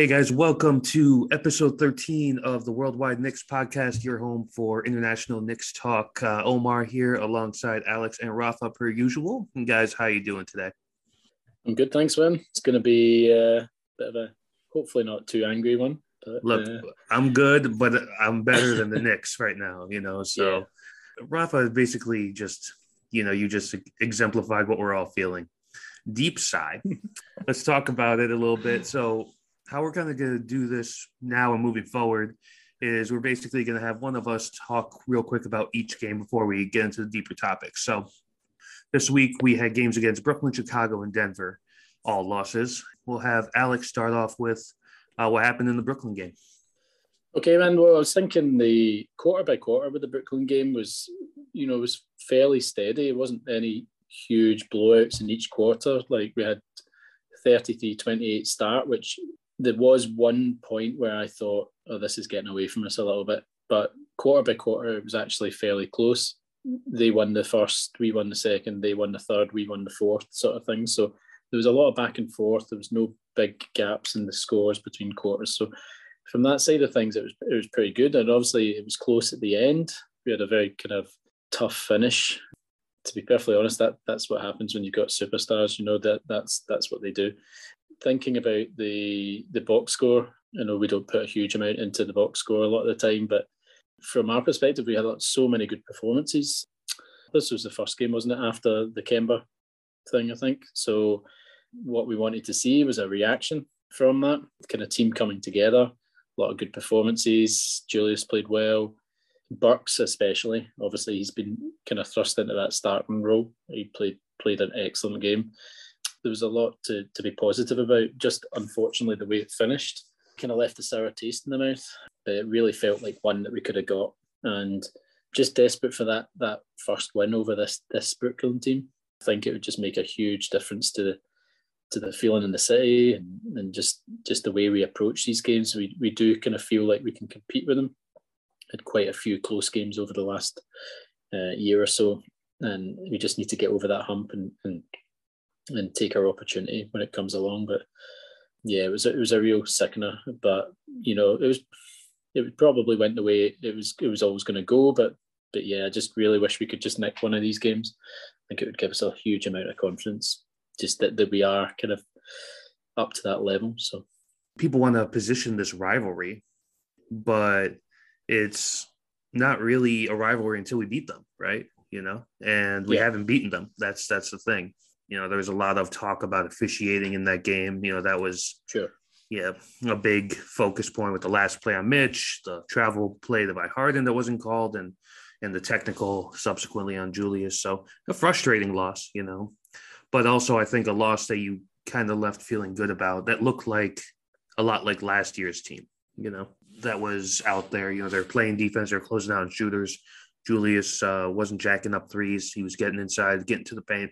Hey guys, welcome to episode 13 of the Worldwide Knicks podcast, your home for international Knicks talk. Uh, Omar here alongside Alex and Rafa per usual. And guys, how you doing today? I'm good, thanks, man. It's going to be uh, a bit of a hopefully not too angry one. But, Look, uh... I'm good, but I'm better than the Knicks right now, you know. So yeah. Rafa is basically just, you know, you just exemplified what we're all feeling. Deep sigh. Let's talk about it a little bit. So how we're kind of going to do this now and moving forward is we're basically going to have one of us talk real quick about each game before we get into the deeper topics. So this week we had games against Brooklyn, Chicago, and Denver, all losses. We'll have Alex start off with uh, what happened in the Brooklyn game. Okay, man. Well, I was thinking the quarter by quarter with the Brooklyn game was, you know, was fairly steady. It wasn't any huge blowouts in each quarter. Like we had 33 28 start, which there was one point where I thought, oh, this is getting away from us a little bit. But quarter by quarter, it was actually fairly close. They won the first, we won the second, they won the third, we won the fourth, sort of thing. So there was a lot of back and forth. There was no big gaps in the scores between quarters. So from that side of things, it was it was pretty good. And obviously, it was close at the end. We had a very kind of tough finish. To be perfectly honest, that that's what happens when you've got superstars. You know that that's that's what they do thinking about the the box score, I know we don't put a huge amount into the box score a lot of the time, but from our perspective, we had so many good performances. This was the first game, wasn't it, after the Kemba thing, I think. So what we wanted to see was a reaction from that kind of team coming together. A lot of good performances. Julius played well. Burks especially. Obviously, he's been kind of thrust into that starting role. He played played an excellent game there was a lot to, to be positive about. Just unfortunately, the way it finished kind of left a sour taste in the mouth. But it really felt like one that we could have got, and just desperate for that that first win over this this Brooklyn team. I think it would just make a huge difference to the to the feeling in the city and, and just just the way we approach these games. We we do kind of feel like we can compete with them. Had quite a few close games over the last uh, year or so, and we just need to get over that hump and, and and take our opportunity when it comes along. But yeah, it was it was a real sickener. But you know, it was it probably went the way it was it was always going to go. But but yeah, I just really wish we could just nick one of these games. I think it would give us a huge amount of confidence, just that, that we are kind of up to that level. So people want to position this rivalry, but it's not really a rivalry until we beat them, right? You know, and we yeah. haven't beaten them. That's that's the thing. You know, there was a lot of talk about officiating in that game. You know, that was sure. Yeah, a big focus point with the last play on Mitch, the travel play the by Harden that wasn't called, and and the technical subsequently on Julius. So a frustrating loss, you know, but also I think a loss that you kind of left feeling good about that looked like a lot like last year's team, you know, that was out there. You know, they're playing defense, they're closing out shooters. Julius uh, wasn't jacking up threes. He was getting inside, getting to the paint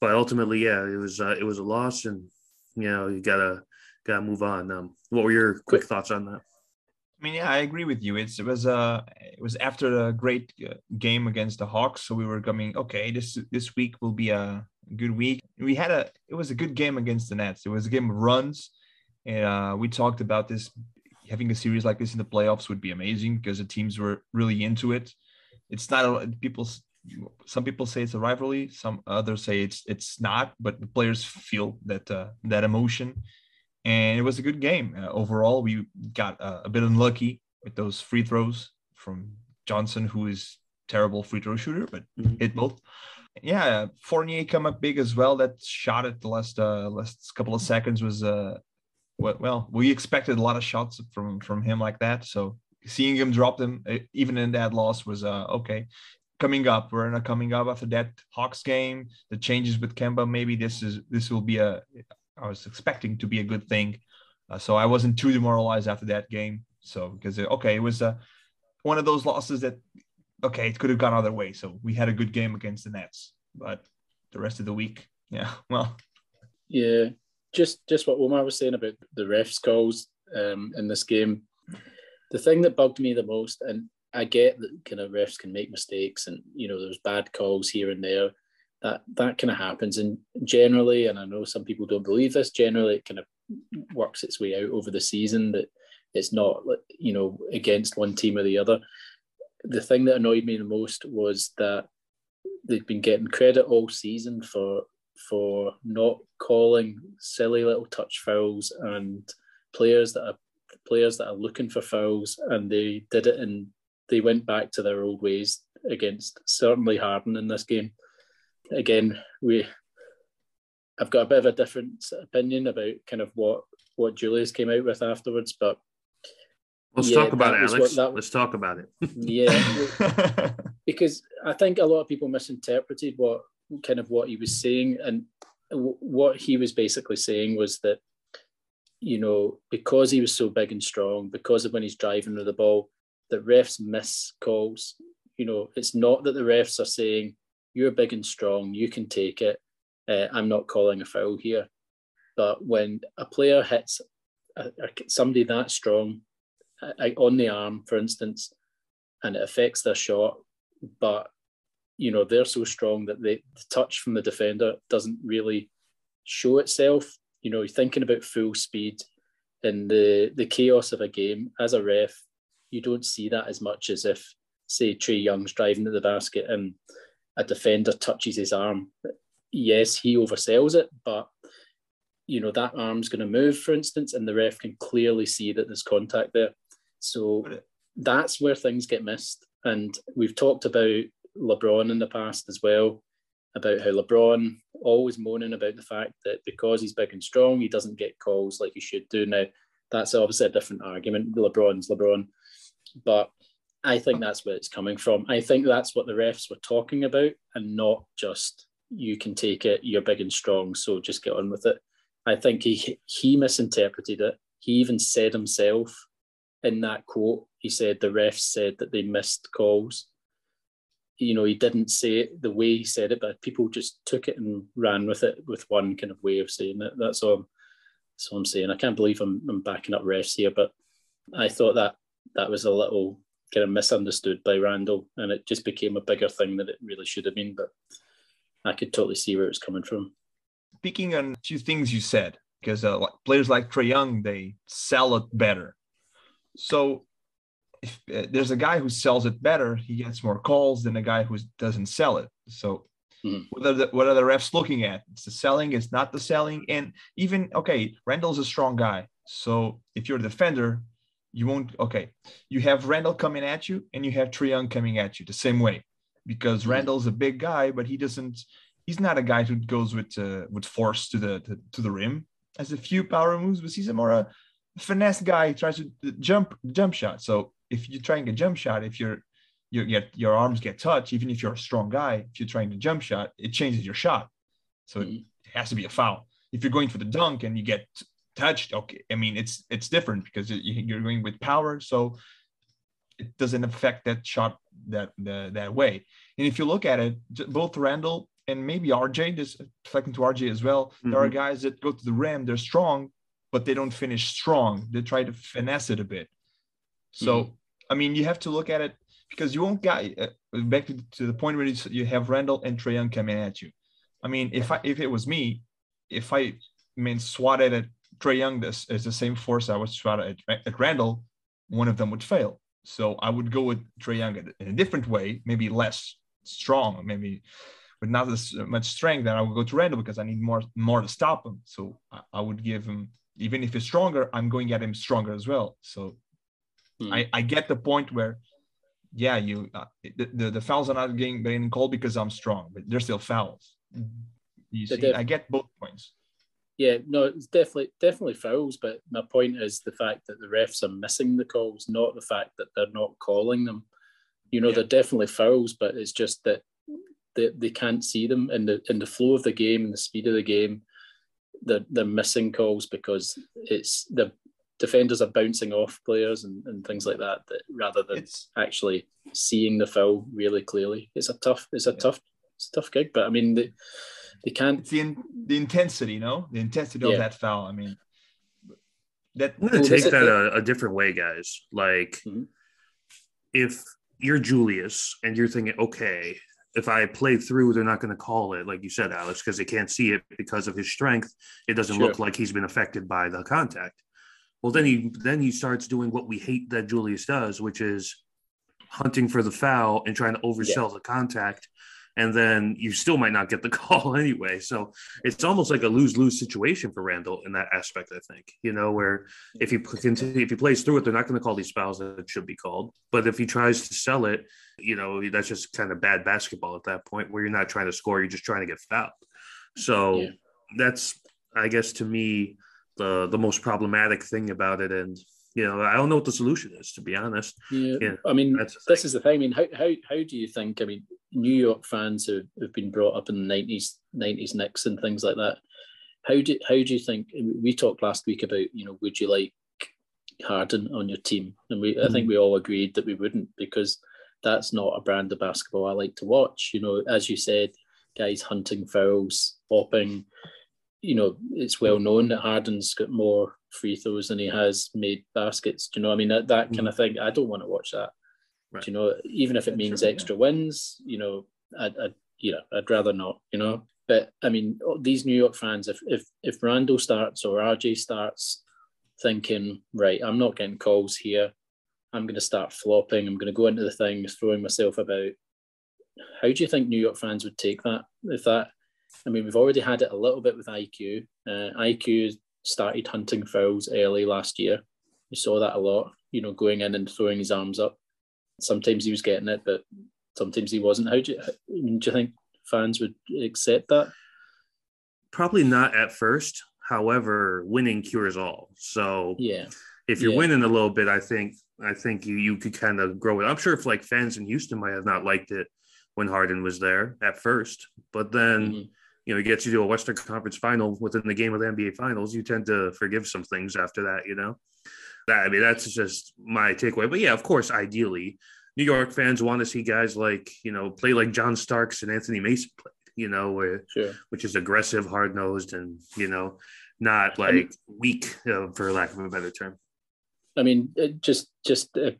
but ultimately, yeah, it was uh, it was a loss, and you know you gotta gotta move on. Um, what were your quick thoughts on that? I mean, yeah, I agree with you. It's, it was uh it was after a great uh, game against the Hawks, so we were coming. Okay, this this week will be a good week. We had a it was a good game against the Nets. It was a game of runs, and uh, we talked about this. Having a series like this in the playoffs would be amazing because the teams were really into it. It's not a, people some people say it's a rivalry some others say it's it's not but the players feel that uh, that emotion. And it was a good game. Uh, overall we got uh, a bit unlucky with those free throws from johnson who is terrible free throw shooter but mm-hmm. hit both. Yeah fournier come up big as well. That shot at the last uh last couple of seconds was uh well we expected a lot of shots from from him like that. So seeing him drop them even in that loss was uh okay coming up. We're not coming up after that Hawks game. The changes with Kemba. Maybe this is this will be a. I was expecting to be a good thing, uh, so I wasn't too demoralized after that game. So because it, okay, it was a uh, one of those losses that okay, it could have gone other way. So we had a good game against the Nets, but the rest of the week, yeah, well, yeah, just just what Omar was saying about the refs calls um, in this game. The thing that bugged me the most, and I get that kind of refs can make mistakes, and you know there's bad calls here and there. That that kind of happens, and generally, and I know some people don't believe this. Generally, it kind of works its way out over the season. That it's not you know against one team or the other. The thing that annoyed me the most was that they've been getting credit all season for for not calling silly little touch fouls and players that are players that are looking for fouls, and they did it and they went back to their old ways against certainly Harden in this game. Again, we I've got a bit of a different opinion about kind of what what Julius came out with afterwards, but let's yeah, talk about it, Alex. That, let's talk about it. yeah, because I think a lot of people misinterpreted what kind of what he was saying, and what he was basically saying was that you know because he was so big and strong, because of when he's driving with the ball, that refs miss calls. You know, it's not that the refs are saying you're big and strong, you can take it. Uh, I'm not calling a foul here. But when a player hits a, a, somebody that strong a, on the arm, for instance, and it affects their shot, but you know they're so strong that they, the touch from the defender doesn't really show itself. You know, thinking about full speed and the the chaos of a game as a ref, you don't see that as much as if, say, Trae Young's driving to the basket and a defender touches his arm. Yes, he oversells it, but you know that arm's going to move, for instance, and the ref can clearly see that there's contact there. So that's where things get missed. And we've talked about LeBron in the past as well, about how LeBron always moaning about the fact that because he's big and strong, he doesn't get calls like he should do. Now, that's obviously a different argument. LeBron's LeBron. But I think that's where it's coming from. I think that's what the refs were talking about and not just you can take it, you're big and strong, so just get on with it. I think he he misinterpreted it. He even said himself in that quote, he said the refs said that they missed calls. You know, he didn't say it the way he said it, but people just took it and ran with it with one kind of way of saying it. That's all. That's all I'm saying. I can't believe I'm, I'm backing up refs here, but I thought that that was a little kind of misunderstood by Randle, and it just became a bigger thing than it really should have been. But I could totally see where it's coming from. Speaking on two things you said, because uh, players like Trae Young, they sell it better. So if uh, there's a guy who sells it better, he gets more calls than a guy who doesn't sell it. So mm-hmm. what, are the, what are the refs looking at? It's the selling, it's not the selling. And even, okay, Randle's a strong guy. So if you're a defender, you won't okay. You have randle coming at you and you have Trae Young coming at you the same way because mm-hmm. randle's a big guy but he doesn't he's not a guy who goes with uh, with force to the to, to, the rim. Has a few power moves but he's a more a finesse guy. He tries to jump jump shot. So if you're trying a jump shot if you're you get your arms get touched even if you're a strong guy if you're trying to jump shot it changes your shot. So mm-hmm. it has to be a foul. If you're going for the dunk and you get touched okay i mean it's it's different because you're going with power so it doesn't affect that shot that the, that way and if you look at it both Randle and maybe rj just reflecting to rj as well mm-hmm. there are mm-hmm. guys that go to the rim they're strong but they don't finish strong they try to finesse it a bit so mm-hmm. i mean you have to look at it because you won't get uh, back to, to, the point where you have Randle and Trae Young coming at you i mean if i if it was me if i, I mean swatted at Trae Young this is the same force I was trying at, at Randle, one of them would fail. So I would go with Trae Young in a different way, maybe less strong, maybe with not as much strength. Then I would go to Randle because I need more more to stop him. So I, I would give him, even if he's stronger, I'm going to get him stronger as well. So hmm. I, I get the point where, yeah, you uh, the, the, the fouls are not getting getting called because I'm strong, but they're still fouls. You see, I get both points yeah, no, it's definitely definitely fouls. But my point is the fact that the refs are missing the calls, not the fact that they're not calling them. You know, yeah. they're definitely fouls, but it's just that they, they can't see them in the in the flow of the game and the speed of the game. They're they're missing calls because it's the defenders are bouncing off players and, and things like that, that rather than it's, actually seeing the foul really clearly. It's a tough it's a yeah. tough it's a tough gig, but I mean the they can't. It's the in, the intensity, you know, the intensity yeah. of that foul. I mean, that. I'm gonna take that a, a, different way, guys. Like, mm-hmm. if you're Julius and you're thinking, okay, if I play through, they're not going to call it, like you said, Alex, because they can't see it because of his strength. It doesn't Sure. look like he's been affected by the contact. Well, then he then he starts doing what we hate that Julius does, which is hunting for the foul and trying to oversell the contact. And then you still might not get the call anyway. So it's almost like a lose lose situation for Randle in that aspect. I think you know where if he continue, if he plays through it, they're not going to call these fouls that should be called. But if he tries to sell it, you know that's just kind of bad basketball at that point where you're not trying to score, you're just trying to get fouled. So Yeah. that's I guess to me the the most problematic thing about it. And you know I don't know what the solution is to be honest. Yeah, Yeah, I mean, this is the thing. I mean, how how how do you think? I mean, New York fans who have been brought up in the nineties, nineties Knicks and things like that. How do how do you think? We talked last week about you know, would you like Harden on your team? And we, I think mm. we all agreed that we wouldn't because that's not a brand of basketball I like to watch. You know, as you said, guys hunting fouls, flopping. You know, it's well known that Harden's got more free throws than he has made baskets. Do you know? what I mean, that, that kind mm. of thing. I don't want to watch that. Right. You know? Even if it means yeah. extra wins, you know, I'd, I'd you know, I'd rather not. You know, but I mean, these New York fans, if if if Randle starts or RJ starts thinking, right, I'm not getting calls here. I'm going to start flopping. I'm going to go into the thing, throwing myself about. How do you think New York fans would take that? If that, I mean, we've already had it a little bit with IQ. Uh, IQ started hunting fouls early last year. We saw that a lot, you know, going in and throwing his arms up. Sometimes he was getting it, but sometimes he wasn't. How do you, do you think fans would accept that? Probably not at first. However, winning cures all. So Yeah, if you're Yeah. winning a little bit, I think I think you you could kind of grow it. I'm sure if like fans in Houston might have not liked it when Harden was there at first, but then Mhm. you know, it gets you to a Western Conference final within the game of the NBA Finals. You tend to forgive some things after that, you know. That I mean, that's just my takeaway. But yeah, of course, ideally, New York fans want to see guys like you know play like John Starks and Anthony Mason played, you know, where sure. which is aggressive, hard nosed, and you know, not like weak, uh, for lack of a better term. I mean, just just uh,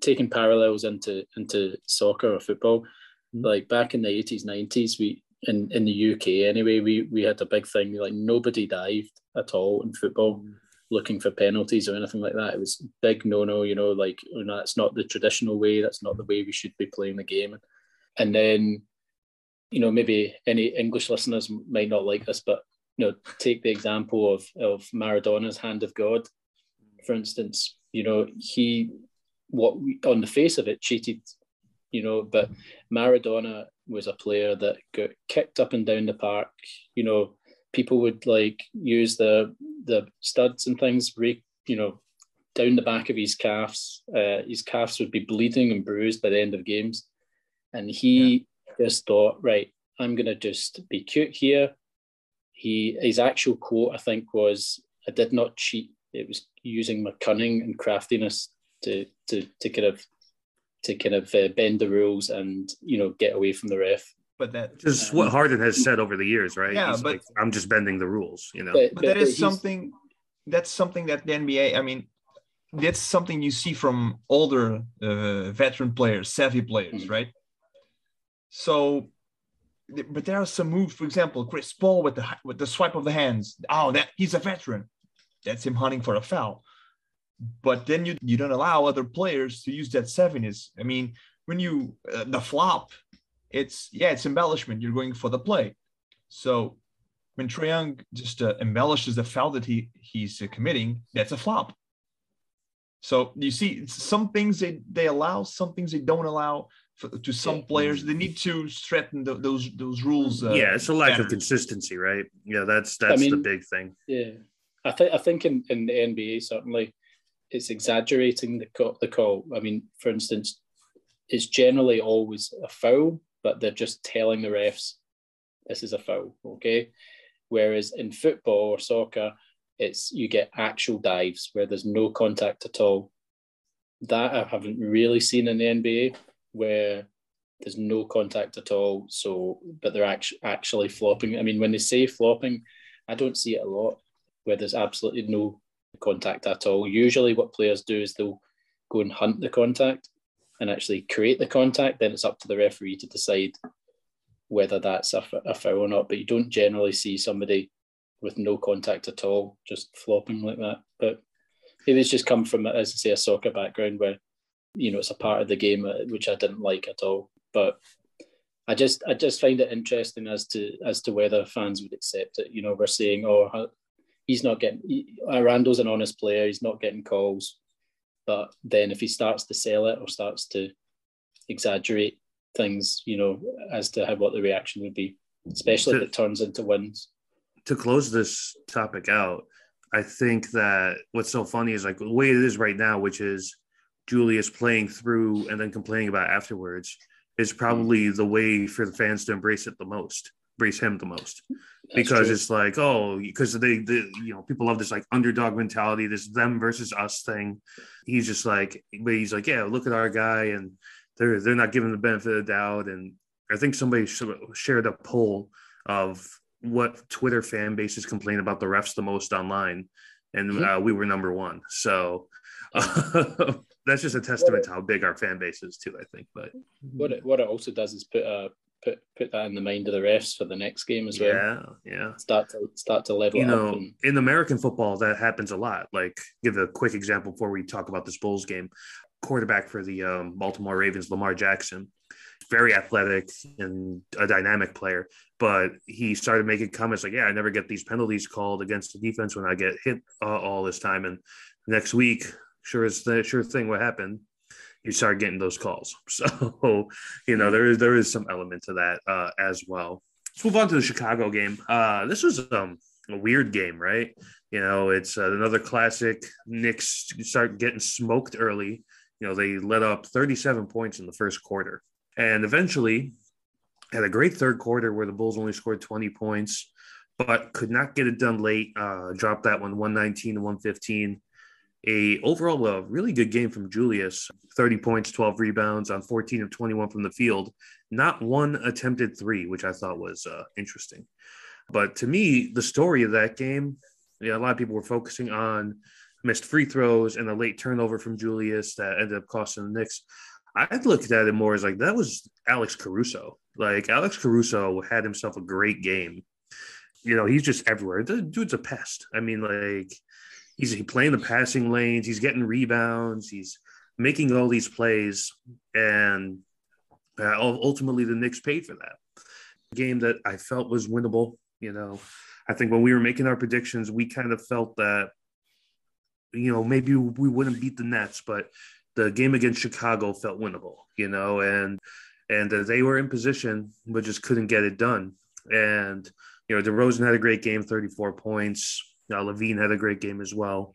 taking parallels into into soccer or football, Mhm. like back in the eighties, nineties, we in in the UK anyway, we we had a big thing like nobody dived at all in football, looking for penalties or anything like that. It was big no no, you know, like oh, no, that's not the traditional way. That's not the way we should be playing the game. And then, you know, maybe any English listeners might not like this, but you know, take the example of of Maradona's hand of God for instance, you know, he what we, on the face of it cheated, you know, but Maradona was a player that got kicked up and down the park. You know, people would like use the the studs and things, rake, you know, down the back of his calves. Uh, his calves would be bleeding and bruised by the end of games, and he just thought, right, I'm gonna just be cute here. He his actual quote, I think, was, "I did not cheat. It was using my cunning and craftiness to to to kind of to kind of uh, bend the rules and you know get away from the ref." But that Which is what Harden has said over the years, right? Yeah, He's but- like, I'm just bending the rules, you know. But, but that is he's- something that's something that the NBA. I mean, that's something you see from older uh, veteran players, savvy players, Mhm. right? So, but there are some moves. For example, Chris Paul with the with the swipe of the hands. Oh, that he's a veteran. That's him hunting for a foul. But then you you don't allow other players to use that savviness. I mean, when you uh, the flop, it's yeah, it's embellishment. You're going for the play. So when Trae Young just uh, embellishes the foul that he he's uh, committing, that's a flop. So you see, some things they they allow, some things they don't allow. For, to some players, they need to strengthen tho- those those rules. Uh, yeah, it's a lack better. of consistency, right? Yeah, that's that's the mean- big thing. Yeah, I think I think in, in the NBA certainly it's exaggerating the call, the call. I mean, for instance, it's generally always a foul, but they're just telling the refs this is a foul. Okay, whereas in football or soccer, it's you get actual dives where there's no contact at all. That I haven't really seen in the NBA where there's no contact at all. So, but they're actually actually flopping. I mean, when they say flopping, I don't see it a lot where there's absolutely no contact at all. Usually, what players do is they'll go and hunt the contact and actually create the contact. Then it's up to the referee to decide whether that's a, a foul or not. But you don't generally see somebody with no contact at all just flopping like that. But it was just come from, as I say, a soccer background where you know it's a part of the game uh, which I didn't like at all. But I just I just find it interesting as to as to whether fans would accept it. You know, we're saying, oh, he's not getting Randle's an honest player. He's not getting calls, but then if he starts to sell it or starts to exaggerate things, you know, as to how what the reaction would be, especially to, if it turns into wins. To close this topic out, I think that what's so funny is like the way it is right now, which is Julius playing through and then complaining about afterwards, is probably the way for the fans to embrace it the most, embrace him the most. That's because true. it's like, oh, because they, they, you know, people love this like underdog mentality, this them versus us thing. He's just like, but he's like, yeah, look at our guy, and they're they're not giving the benefit of the doubt. And I think somebody shared a poll of what Twitter fan bases complain about the refs the most online, and mm-hmm. uh, we were number one. So uh, that's just a testament to how big our fan base is too. I think, but what it, what it also does is put a put put that in the mind of the refs for the next game as well. Yeah, yeah. Start to start to level. Up you know, and... in American football, that happens a lot. Like, give a quick example before we talk about this Bulls game quarterback for the um, Baltimore Ravens, Lamar Jackson. Very athletic and a dynamic player, but he started making comments like, "Yeah, I never get these penalties called against the defense when I get hit uh, all this time." And next week, sure as the sure thing, what happened? You start getting those calls. So, you know, there is there is some element to that uh, as well. Let's move on to the Chicago game. Uh, this was um, a weird game, right? You know, it's uh, another classic. Knicks start getting smoked early you know, they let up 37 points in the first quarter and eventually had a great third quarter where the Bulls only scored 20 points, but could not get it done late. Uh, dropped that one 119 to 115. A overall a really good game from Julius 30 points, 12 rebounds on 14 of 21 from the field. Not one attempted three, which I thought was uh, interesting. But to me, the story of that game, a lot of people were focusing on missed free throws and a late turnover from Julius that ended up costing the Knicks. I'd look at it more as like that was Alex Caruso. Like Alex Caruso had himself a great game. You know, he's just everywhere. The dude's a pest. I mean, like he's he playing the passing lanes, he's getting rebounds, he's making all these plays, and uh, ultimately the Knicks paid for that. Game that I felt was winnable. You know, I think when we were making our predictions, we kind of felt that you know, maybe we wouldn't beat the Nets, but the game against Chicago felt winnable, you know, and and they were in position, but just couldn't get it done. And you know, DeRozan had a great game, 34 points. Now LaVine had a great game as well.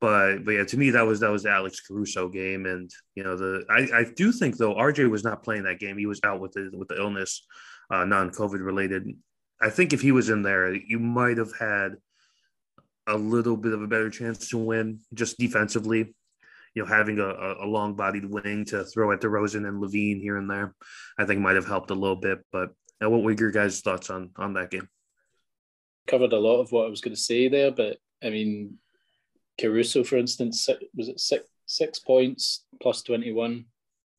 But but yeah, to me that was that was the Alex Caruso game, and you know the I, I do think though RJ was not playing that game. He was out with the with the illness, uh, non COVID related. I think if he was in there, you might have had a little bit of a better chance to win just defensively. You know, having a, a long bodied wing to throw at DeRozan and LaVine here and there, I think might have helped a little bit. But now, what were your guys' thoughts on on that game? Covered a lot of what I was going to say there, but I mean, Caruso, for instance, was it six six points plus twenty one?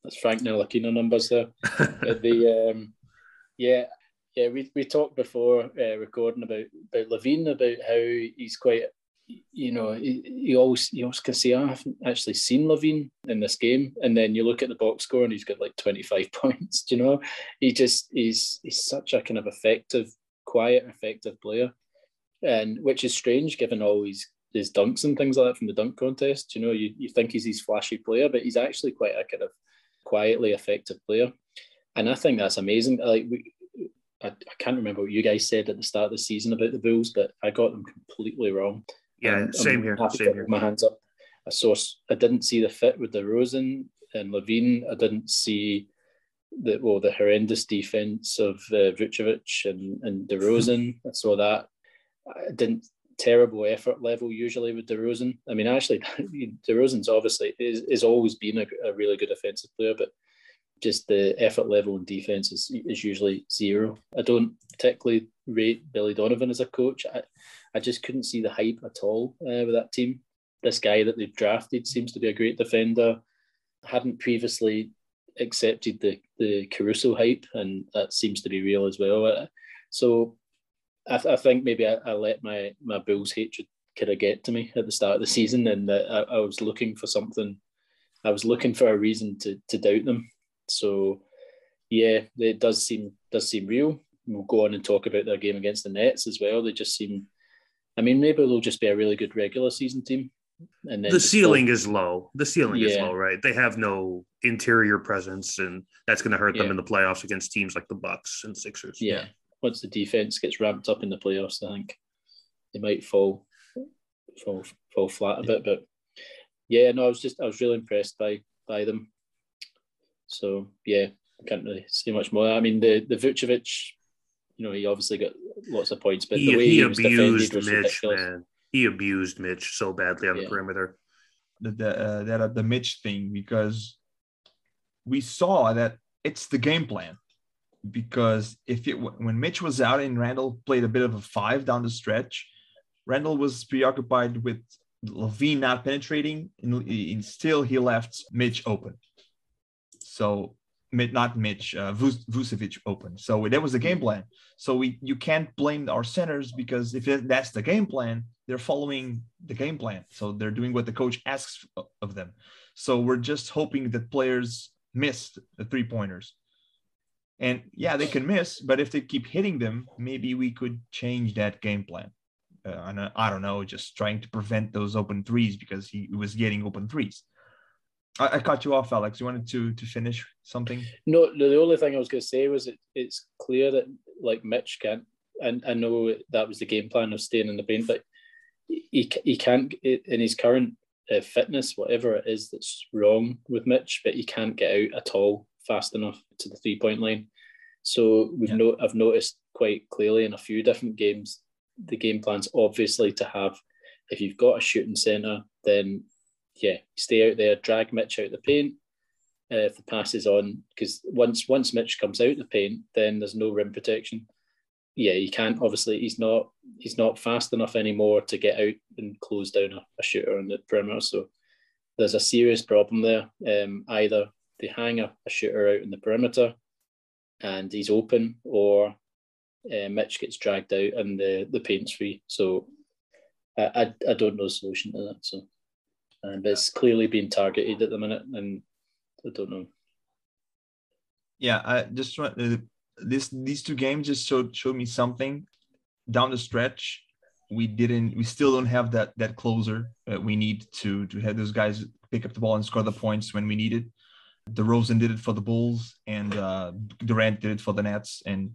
That's Frank Ntilikina numbers there. the um, yeah, yeah, we, we talked before uh, recording about about LaVine about how he's quite, you know, he, he always you always can say I haven't actually seen LaVine in this game, and then you look at the box score and he's got like twenty five points. Do you know, he just he's he's such a kind of effective, quiet, effective player, and which is strange given all his his dunks and things like that from the dunk contest. You know, you, you think he's his flashy player, but he's actually quite a kind of quietly effective player. And I think that's amazing. Like we, I, I, can't remember what you guys said at the start of the season about the Bulls, but I got them completely wrong. Yeah, um, same I'm here. Same here. My hands up. I saw. I didn't see the fit with DeRozan and LaVine. I didn't see the well the horrendous defense of uh, Vucevic and and DeRozan. I saw that. I didn't terrible effort level usually with DeRozan. I mean, actually, DeRozan's obviously is, is always been a, a really good offensive player, but just the effort level and defense is, is usually zero. I don't particularly rate Billy Donovan as a coach. I, I just couldn't see the hype at all uh, with that team. This guy that they've drafted seems to be a great defender. Hadn't previously accepted the, the Caruso hype, and that seems to be real as well. Uh, so I, th- I think maybe I, I, let my my Bulls hatred kind of get to me at the start of the season, and that I, I, was looking for something. I was looking for a reason to to doubt them. So yeah, it does seem does seem real. We'll go on and talk about their game against the Nets as well. They just seem. I mean, maybe they'll just be a really good regular season team, and the ceiling is low. The ceiling yeah. is low, right? They have no interior presence, and that's going to hurt yeah. them in the playoffs against teams like the Bucks and Sixers. Yeah, once the defense gets ramped up in the playoffs, I think they might fall fall fall flat a bit. But yeah, no, I was just I was really impressed by by them. So yeah, I can't really say much more. I mean, the the Vucevic, you know, he obviously got lots of points, but he, the way he, he abused was Mitch, man. He abused Mitch so badly on yeah. the perimeter. The the uh, that uh, the Mitch thing because we saw that it's the game plan. Because if it when Mitch was out and Randle played a bit of a five down the stretch, Randle was preoccupied with LaVine not penetrating, and, and still he left Mitch open. So not Mitch, uh, Vucevic open. So that was the game plan. So we you can't blame our centers because if that's the game plan, they're following the game plan. So they're doing what the coach asks of them. So we're just hoping that players miss the three pointers. And yeah, they can miss, but if they keep hitting them, maybe we could change that game plan. Uh, and I don't know, just trying to prevent those open threes because he was getting open threes. I, I cut you off, Alex. You wanted to to finish something? No, the only thing I was going to say was it, it's clear that like Mitch can't, and I know that was the game plan of staying in the paint, but he he can't in his current uh, fitness, whatever it is that's wrong with Mitch, but he can't get out at all fast enough to the three point line. So we've yeah. no, I've noticed quite clearly in a few different games, the game plan's obviously to have if you've got a shooting center, then yeah, stay out there, drag Mitch out the paint. Uh, if the pass is on, because once once Mitch comes out the paint, then there's no rim protection. Yeah, he can't. Obviously, he's not he's not fast enough anymore to get out and close down a, a shooter on the perimeter. So there's a serious problem there. Um, either they hang a, a shooter out in the perimeter, and he's open, or uh, Mitch gets dragged out and the the paint's free. So I, I, I don't know the solution to that. So uh, but it's clearly being targeted at the minute, and I don't know. Yeah, I just uh, this these two games just showed showed me something down the stretch. We didn't, we still don't have that that closer that we need to to have those guys pick up the ball and score the points when we need it. The DeRozan did it for the Bulls, and uh, Durant did it for the Nets, and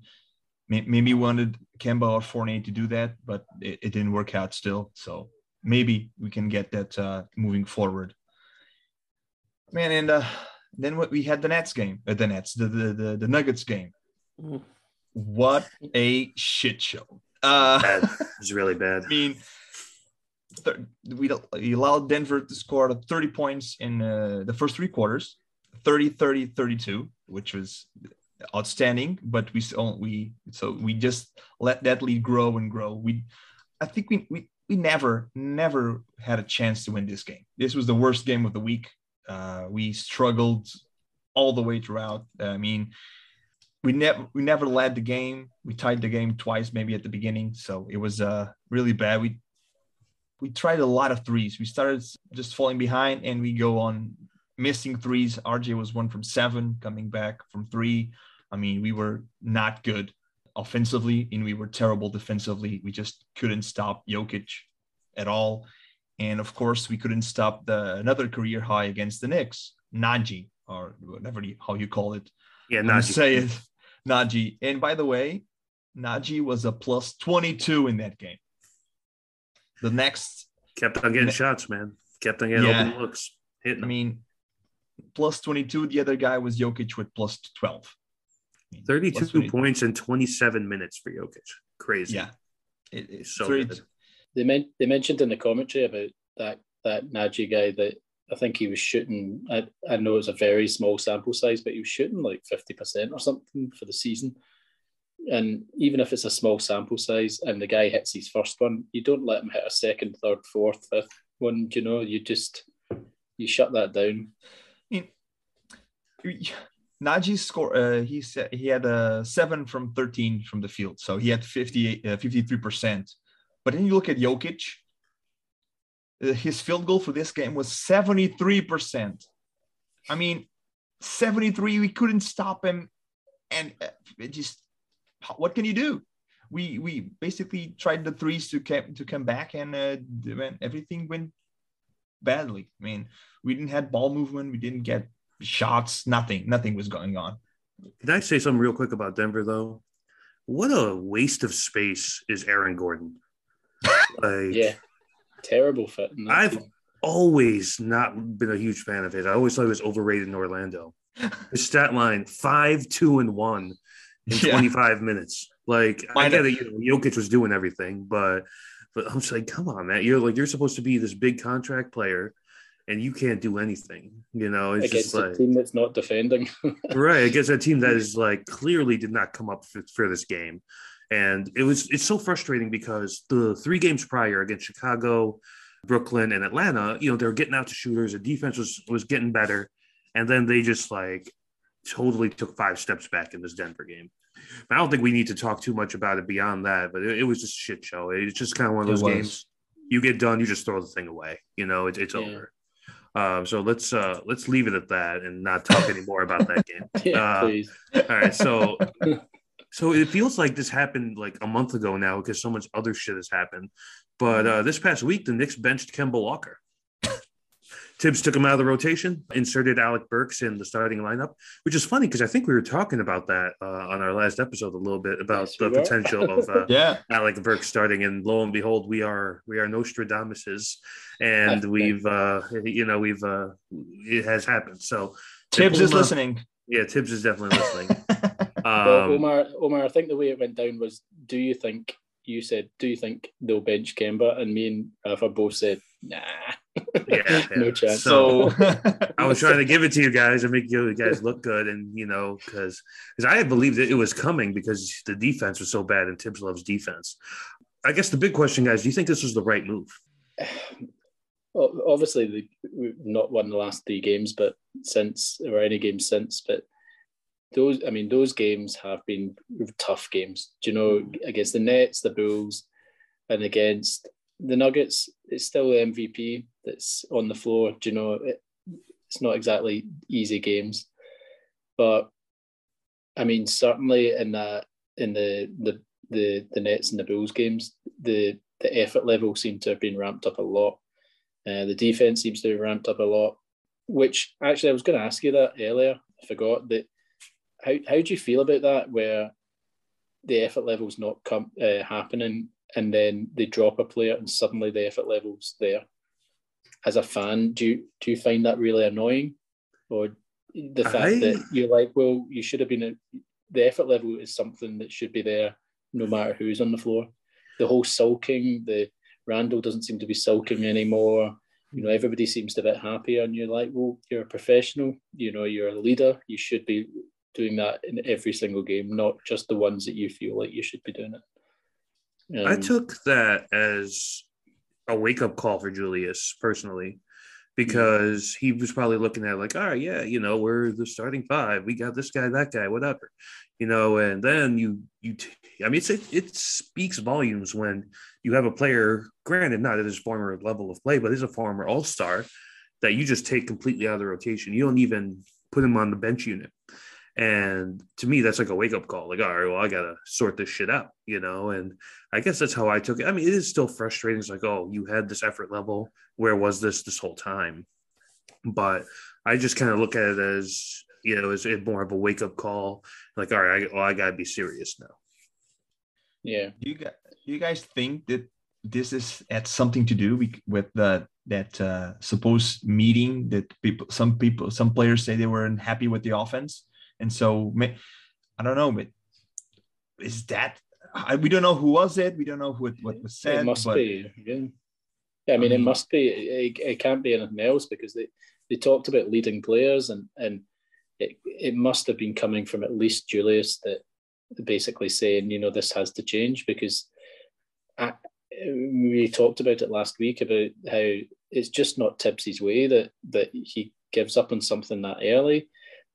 maybe wanted Kemba or Fournier to do that, but it, it didn't work out still. So maybe we can get that uh, moving forward. Man, and uh, then what we had the Nets game, uh, the Nets, the, the the the Nuggets game. Mm. What a shit show! Uh, bad. It was really bad. I mean, th- we, we allowed Denver to score 30 points in uh, the first three quarters, 30, 30, 32, which was outstanding. But we still we so we just let that lead grow and grow. We, I think we we we never, never had a chance to win this game. This was the worst game of the week. Uh, we struggled all the way throughout. I mean, we never we never led the game. We tied the game twice, maybe at the beginning. So it was uh, really bad. We we tried a lot of threes. We started just falling behind, and we go on missing threes. RJ was one from seven, coming back from three. I mean, we were not good offensively and we were terrible defensively. We just couldn't stop Jokic at all. And of course, we couldn't stop the another career high against the Knicks, Naji, or whatever you, how you call it. Yeah, Naji. Say it, Naji. And by the way, Naji was a plus 22 in that game. The next kept on getting ne- shots, man. Kept on getting yeah, open looks. Hitting I mean, plus 22. The other guy was Jokic with plus 12. 32 points in 27 minutes for Jokic. Crazy. Yeah. It, it's so good. They, men- they mentioned in the commentary about that that Naji guy that I think he was shooting. I, I know it's a very small sample size, but he was shooting like 50% or something for the season. And even if it's a small sample size and the guy hits his first one, you don't let him hit a second, third, fourth, fifth one. You know, you just you shut that down. I mean, Naji score. Uh, he said he had a seven from thirteen from the field, so he had 58, uh, 53 percent. But then you look at Jokic. Uh, his field goal for this game was seventy three percent. I mean, seventy three. We couldn't stop him, and uh, it just what can you do? We we basically tried the threes to come to come back, and uh, everything went badly. I mean, we didn't have ball movement. We didn't get shots. Nothing. Nothing was going on. Can I say something real quick about Denver though? What a waste of space is Aaron Gordon. Like, yeah, terrible fit. I've always not been a huge fan of it. I always thought he was overrated in Orlando. His stat line five, two, and one in yeah. 25 minutes. Like I get it, you know, Jokic was doing everything, but but I'm just like, come on, man. You're like you're supposed to be this big contract player and you can't do anything. You know, it's against just like, a team that's not defending. right, against a team that is like clearly did not come up for, for, this game, and it was it's so frustrating because the three games prior against Chicago, Brooklyn, and Atlanta, you know, they were getting out to shooters. The defense was was getting better, and then they just like totally took five steps back in this Denver game. I don't think we need to talk too much about it beyond that, but it, it was just a shit show. It's just kind of one of those games. You get done, you just throw the thing away. You know, it, it's yeah. over. Um, so let's uh, let's leave it at that and not talk anymore about that game. yeah, uh, please. All right, so so it feels like this happened like a month ago now because so much other shit has happened. But uh, this past week, the Knicks benched Kemba Walker. Thibs took him out of the rotation, inserted Alec Burks in the starting lineup, which is funny because I think we were talking about that uh, on our last episode a little bit about yes, the potential of uh, yeah. Alec Burks starting, and lo and behold, we are we are Nostradamuses, and we've uh, you know we've uh, it has happened. So Thibs is listening. Yeah, Thibs is definitely listening. um, Omar, Omar, I think the way it went down was, do you think you said, do you think they'll bench Kemba? And me and Rafa both said, nah. Yeah, no chance. So I was trying to give it to you guys and make you guys look good, and you know, because because I had believed that it was coming because the defense was so bad, and Thibs loves defense. I guess the big question, guys, do you think this was the right move? Well, obviously, we've not won the last three games, but since or any game since, but those I mean those games have been tough games. Do you know mm. against the Nets, the Bulls, and against the Nuggets, it's still the MVP that's on the floor. Do you know it, it's not exactly easy games, but I mean certainly in that in the the the the Nets and the Bulls games, the the effort level seemed to have been ramped up a lot. Uh, the defense seems to have ramped up a lot. Which actually I was going to ask you that earlier. I forgot that how how do you feel about that? Where the effort level's not come uh, happening, and then they drop a player, and suddenly the effort level's there. As a fan, do you do you find that really annoying, or the fact I... that you're like, well, you should have been a, the effort level is something that should be there no matter who's on the floor. The whole sulking, the Randle doesn't seem to be sulking anymore. You know, everybody seems to be happier, and you're like, well, you're a professional. You know, you're a leader. You should be doing that in every single game, not just the ones that you feel like you should be doing it. Um, I took that as a wake up call for Julius personally, because he was probably looking at like, all right, yeah, you know, we're the starting five. We got this guy, that guy, whatever, you know. And then you, you, t- I mean, it's, it, it speaks volumes when you have a player, granted, not at his former level of play, but is a former All Star that you just take completely out of the rotation. You don't even put him on the bench unit. And to me, that's like a wake up call. Like, all right, well, I gotta sort this shit out, you know. And I guess that's how I took it. I mean, it is still frustrating. It's like, oh, you had this effort level. Where was this this whole time? But I just kind of look at it as, you know, as more of a wake up call. Like, all right, I, well, I gotta be serious now. Yeah. Do you guys, do you guys think that this is had something to do with the that uh, supposed meeting that people, some people, some players say they weren't happy with the offense? And so I don't know, but is that I, we don't know who was it. We don't know what what was said. It must but, be. Yeah. yeah I mean, it um, must be. It, it can't be anything else because they, they talked about leading players and and it it must have been coming from at least Julius that basically saying you know this has to change because I, we talked about it last week about how it's just not Thibs's way that that he gives up on something that early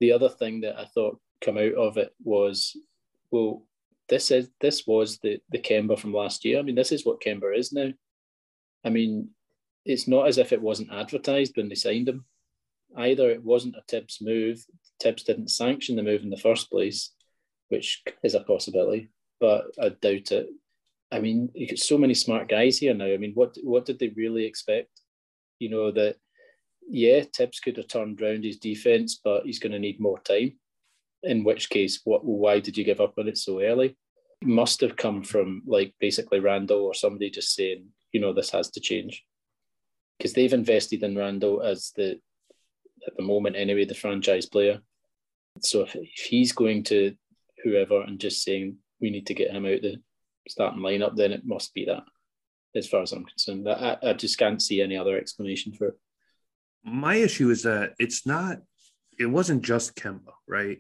the other thing that I thought come out of it was, well, this is this was the the Kemba from last year. I mean, this is what Kemba is now. I mean, it's not as if it wasn't advertised when they signed him. Either it wasn't a Thibs move. Thibs didn't sanction the move in the first place, which is a possibility, but I doubt it. I mean, you get so many smart guys here now. I mean, what what did they really expect? You know that yeah, Thibs could have turned around his defense, but he's going to need more time. In which case, what? Why did you give up on it so early? It must have come from like basically Randle or somebody just saying, you know, this has to change, because they've invested in Randle as the at the moment anyway the franchise player. So if, if he's going to whoever and just saying we need to get him out the starting lineup, then it must be that. As far as I'm concerned, I, I just can't see any other explanation for it my issue is that it's not it wasn't just Kemba, right?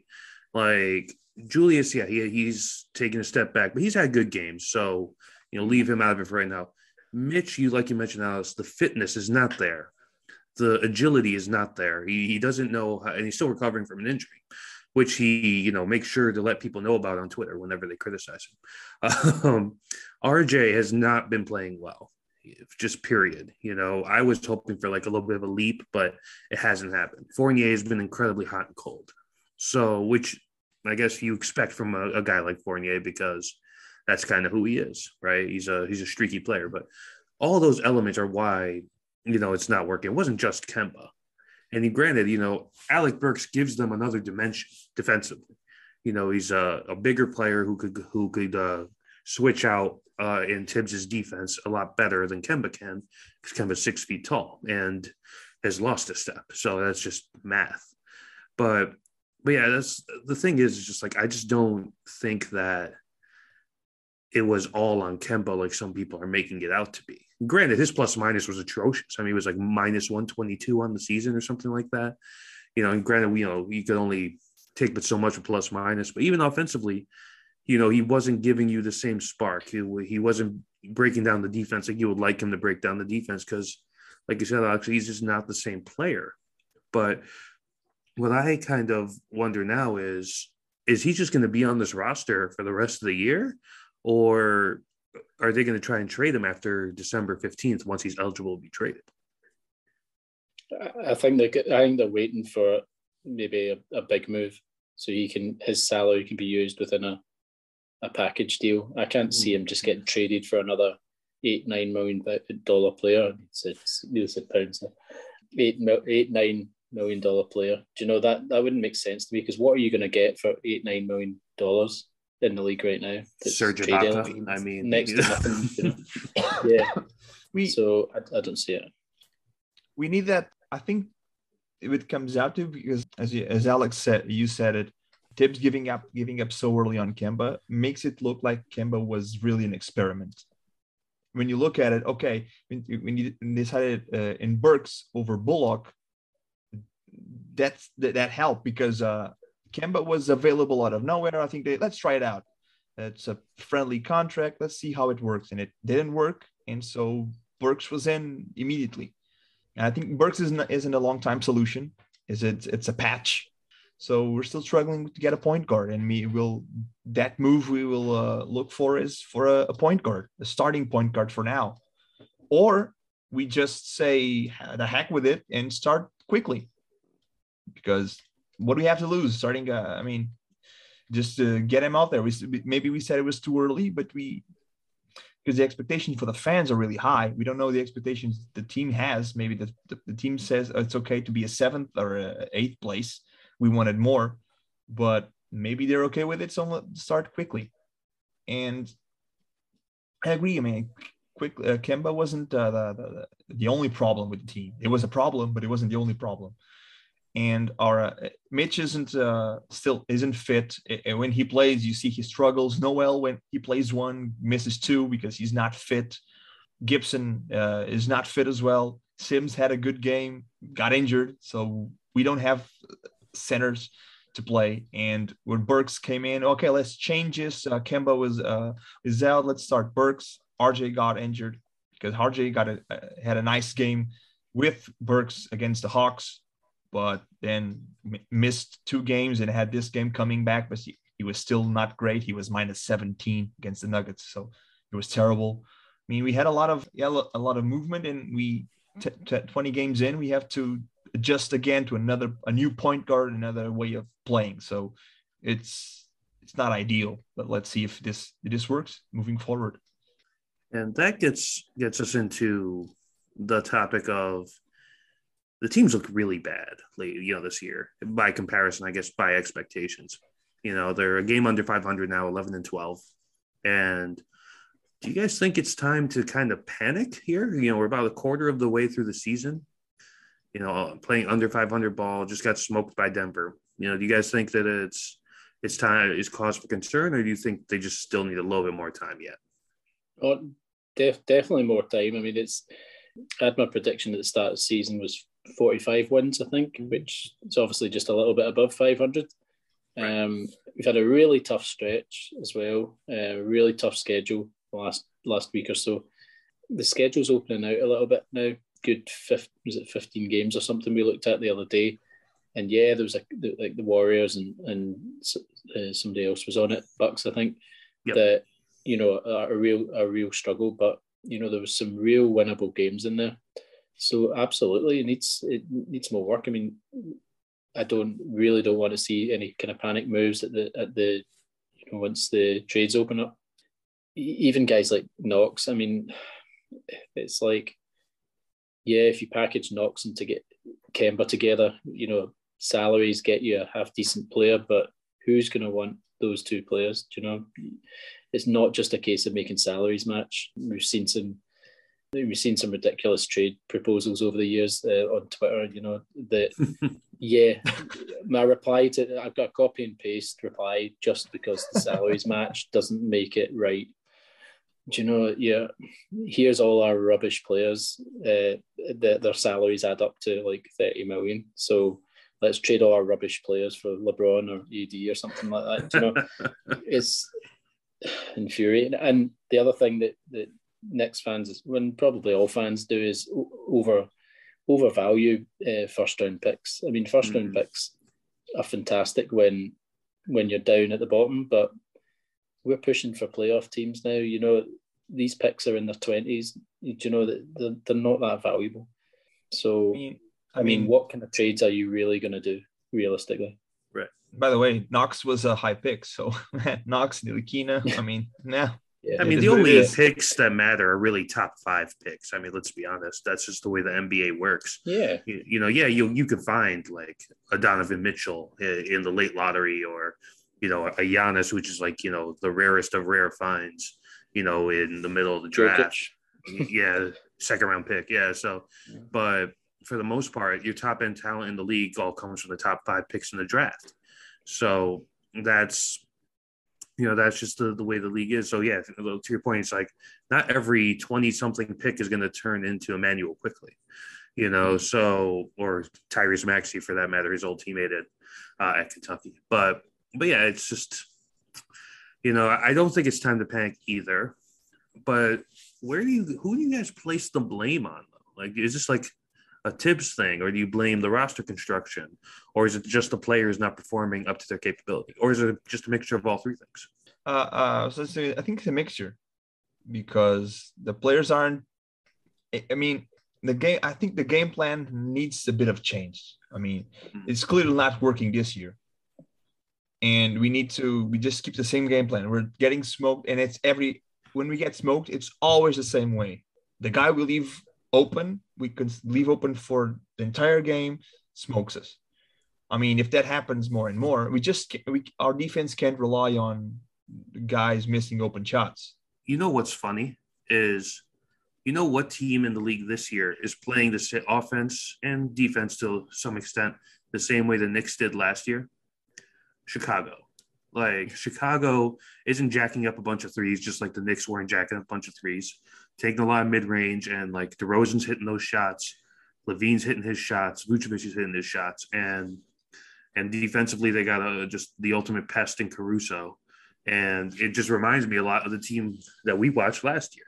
Like Julius, yeah, he, he's taking a step back, but he's had good games. So, you know, leave him out of it for right now. Mitch, you like you mentioned, Alice, the fitness is not there. The agility is not there. He, he doesn't know, how, and he's still recovering from an injury, which he, you know, makes sure to let people know about on Twitter whenever they criticize him. Um, RJ has not been playing well just period. You know, I was hoping for like a little bit of a leap, but it hasn't happened. Fournier has been incredibly hot and cold. So, which I guess you expect from a, a guy like Fournier because that's kind of who he is, right? He's a he's a streaky player, but all those elements are why you know it's not working. It wasn't just Kemba, and he granted, you know, Alec Burks gives them another dimension defensively. You know, he's a, a bigger player who could who could uh, switch out uh, in Thibs's defense a lot better than Kemba can because Kemba's six feet tall and has lost a step. So that's just math. But but yeah, that's the thing is just like I just don't think that it was all on Kemba like some people are making it out to be. Granted, his plus minus was atrocious. I mean, he was like minus 122 on the season or something like that. You know, and granted, we you know, you could only take but so much with plus minus, but even offensively, you know, he wasn't giving you the same spark. He, he wasn't breaking down the defense like you would like him to break down the defense because, like you said, Alex, he's just not the same player. But what I kind of wonder now is is he just going to be on this roster for the rest of the year? Or are they going to try and trade him after December 15th once he's eligible to be traded? I think they I think they're waiting for maybe a, a big move so he can his salary can be used within a a package deal. I can't mm. see him just getting traded for another eight nine million dollar player. It's it's, it's pounds. Eight eight nine million dollar player. Do you know that that wouldn't make sense to me? Because what are you going to get for eight nine million dollars in the league right now? Serge Ibaka. I mean, next to nothing. You know? yeah. We so I, I don't see it. We need that. I think it comes out to because as you, as Alex said, you said it Thibs giving up giving up so early on Kemba makes it look like Kemba was really an experiment. When you look at it, okay, when, when you decided uh, in Burks over Bullock, that's that, that helped because uh, Kemba was available out of nowhere. I think they let's try it out. It's a friendly contract. Let's see how it works, and it didn't work, and so Burks was in immediately. And I think Burks isn't isn't a long time solution. Is it? It's a patch so we're still struggling to get a point guard, and we will that move we will uh, look for is for a, a, point guard, a starting point guard for now, or we just say the heck with it and start Quickley, because what do we have to lose? Starting, uh, I mean, just to get him out there. We maybe we said it was too early, but we because the expectations for the fans are really high. We don't know the expectations the team has. Maybe the, the, the team says it's okay to be a seventh or a eighth place we wanted more, but maybe they're okay with it. So let's start Quickley. And I agree. I mean, quick uh, Kemba wasn't uh, the, the, the only problem with the team. It was a problem, but it wasn't the only problem. And our uh, Mitch isn't uh, still isn't fit. And when he plays, you see he struggles. Noel when he plays one misses two because he's not fit. Gibson uh, is not fit as well. Sims had a good game, got injured, so we don't have centers to play. And when Burks came in, okay, let's change this. Uh, Kemba was uh, is out. Let's start Burks. RJ got injured because RJ got a, uh, had a nice game with Burks against the Hawks. but then missed two games and had this game coming back, but he, he was still not great. He was minus 17 against the Nuggets, so it was terrible. I mean, we had a lot of yeah, a lot of movement, and we t- t- 20 games in, we have to adjust again to another a new point guard, another way of playing. So it's it's not ideal, but let's see if this this works moving forward. And that gets gets us into the topic of the teams look really bad, you know, this year by comparison, I guess by expectations. You know, they're a game under 500 now, 11 and 12. And do you guys think it's time to kind of panic here? You know, we're about a quarter of the way through the season. You know, playing under 500 ball just got smoked by Denver. You know, do you guys think that it's it's time is cause for concern, or do you think they just still need a little bit more time yet? Oh, def- definitely more time. I mean, it's I had my prediction at the start of the season was 45 wins, I think, which is obviously just a little bit above 500. Um, we've had a really tough stretch as well, a uh, really tough schedule the last last week or so. The schedule's opening out a little bit now. Good, fifth, was it 15 games or something we looked at the other day? And yeah, there was a, like the Warriors and and uh, somebody else was on it, Bucks, I think. Yep. That you know a real a real struggle, but you know there was some real winnable games in there. So absolutely, it needs it needs more work. I mean, I don't really don't want to see any kind of panic moves at the at the you know once the trades open up. Even guys like Knox, I mean, it's like, yeah, if you package Knox and to get Kemba together, you know, salaries get you a half decent player, but who's going to want those two players? Do you know? It's not just a case of making salaries match. We've seen some we've seen some ridiculous trade proposals over the years uh, on Twitter. You know that, yeah. My reply to I've got a copy and paste reply just because the salaries match doesn't make it right. Do you know? Yeah, here's all our rubbish players. Uh, that their salaries add up to like thirty million. So let's trade all our rubbish players for LeBron or AD or something like that. Do you know, it's infuriating. And the other thing that that Knicks fans, when probably all fans do, is over overvalue uh, first round picks. I mean, 1st mm-hmm. round picks are fantastic when when you're down at the bottom, but we're pushing for playoff teams now. You know, these picks are in their twenties. You know that they're, they're not that valuable. So, I mean, I mean, what kind of trades are you really going to do realistically? Right. By the way, Knox was a high pick, so Knox, Ntilikina. I mean, now yeah, I mean, the only picks that matter are really top five picks. I mean, let's be honest. That's just the way the NBA works. Yeah. You, you know, yeah, you you can find like a Donovan Mitchell in the late lottery or, you know, a Giannis, which is like, you know, the rarest of rare finds, you know, in the middle of the draft. yeah. Second round pick. Yeah. So, but for the most part, your top end talent in the league all comes from the top five picks in the draft. So that's you know that's just the, the way the league is so yeah to your point it's like not every 20 something pick is going to turn into Immanuel Quickley, you know mm-hmm. so or Tyrese Maxey for that matter his old teammate at, uh, at Kentucky but but yeah it's just you know I don't think it's time to panic either but where do you who do you guys place the blame on though like is this like a Thibs thing, or do you blame the roster construction, or is it just the players not performing up to their capability, or is it just a mixture of all three things? Uh, uh, so I think it's a mixture because the players aren't. I mean, the game. I think the game plan needs a bit of change. I mean, mm-hmm. it's clearly not working this year, and we need to. We just keep the same game plan. We're getting smoked, and it's every when we get smoked, it's always the same way. The guy we leave open, we can leave open for the entire game, smokes us. I mean, if that happens more and more, we just we our defense can't rely on guys missing open shots. You know what's funny is, you know what team in the league this year is playing the offense and defense to some extent the same way the Knicks did last year. Chicago. Like Chicago isn't jacking up a bunch of threes, just like the Knicks weren't jacking up a bunch of threes taking a lot of mid range, and like DeRozan's hitting those shots, LaVine's hitting his shots, Vucevic is hitting his shots, and and defensively they got a just the ultimate pest in Caruso, and it just reminds me a lot of the team that we watched last year.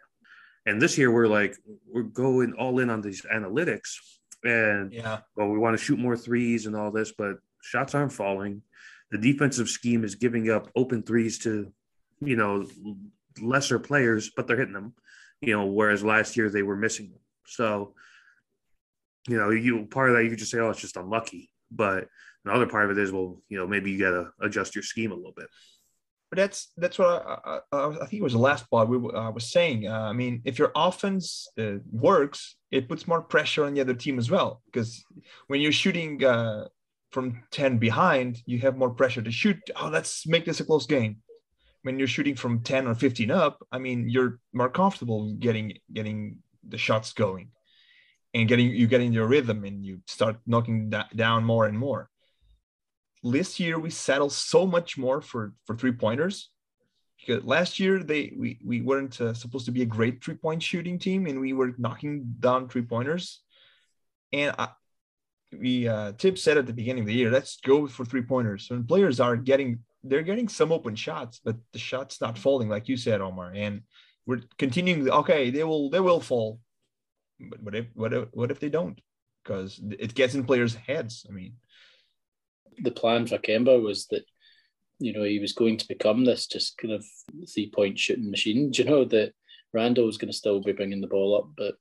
And this year we're like we're going all in on these analytics, And Yeah. well, we want to shoot more threes and all this, but shots aren't falling. The defensive scheme is giving up open threes to, you know, lesser players, but they're hitting them. You know, whereas last year they were missing them. So, you know, you part of that you could just say, oh, it's just unlucky. But another part of it is, well, you know, maybe you got to adjust your scheme a little bit. But that's that's what I, I, I think it was the last part we uh, was saying. Uh, I mean, if your offense uh, works, it puts more pressure on the other team as well. Because when you're shooting uh, from ten behind, you have more pressure to shoot. Oh, let's make this a close game. When you're shooting from ten or fifteen up, I mean, you're more comfortable getting getting the shots going, and getting you getting your rhythm, and you start knocking that down more and more this year we settled so much more for for three pointers because last year they we we weren't uh, supposed to be a great three point shooting team and we were knocking down three pointers and I, we uh tip said at the beginning of the year let's go for three pointers and players are getting they're getting some open shots but the shots not falling like you said omar. And we're continuing okay they will they will fall. But what if what if, what if they don't? Because it gets in players heads i mean. The plan for Kemba was that you know he was going to become this just kind of three point shooting machine. Do you know that Randle was going to still be bringing the ball up, but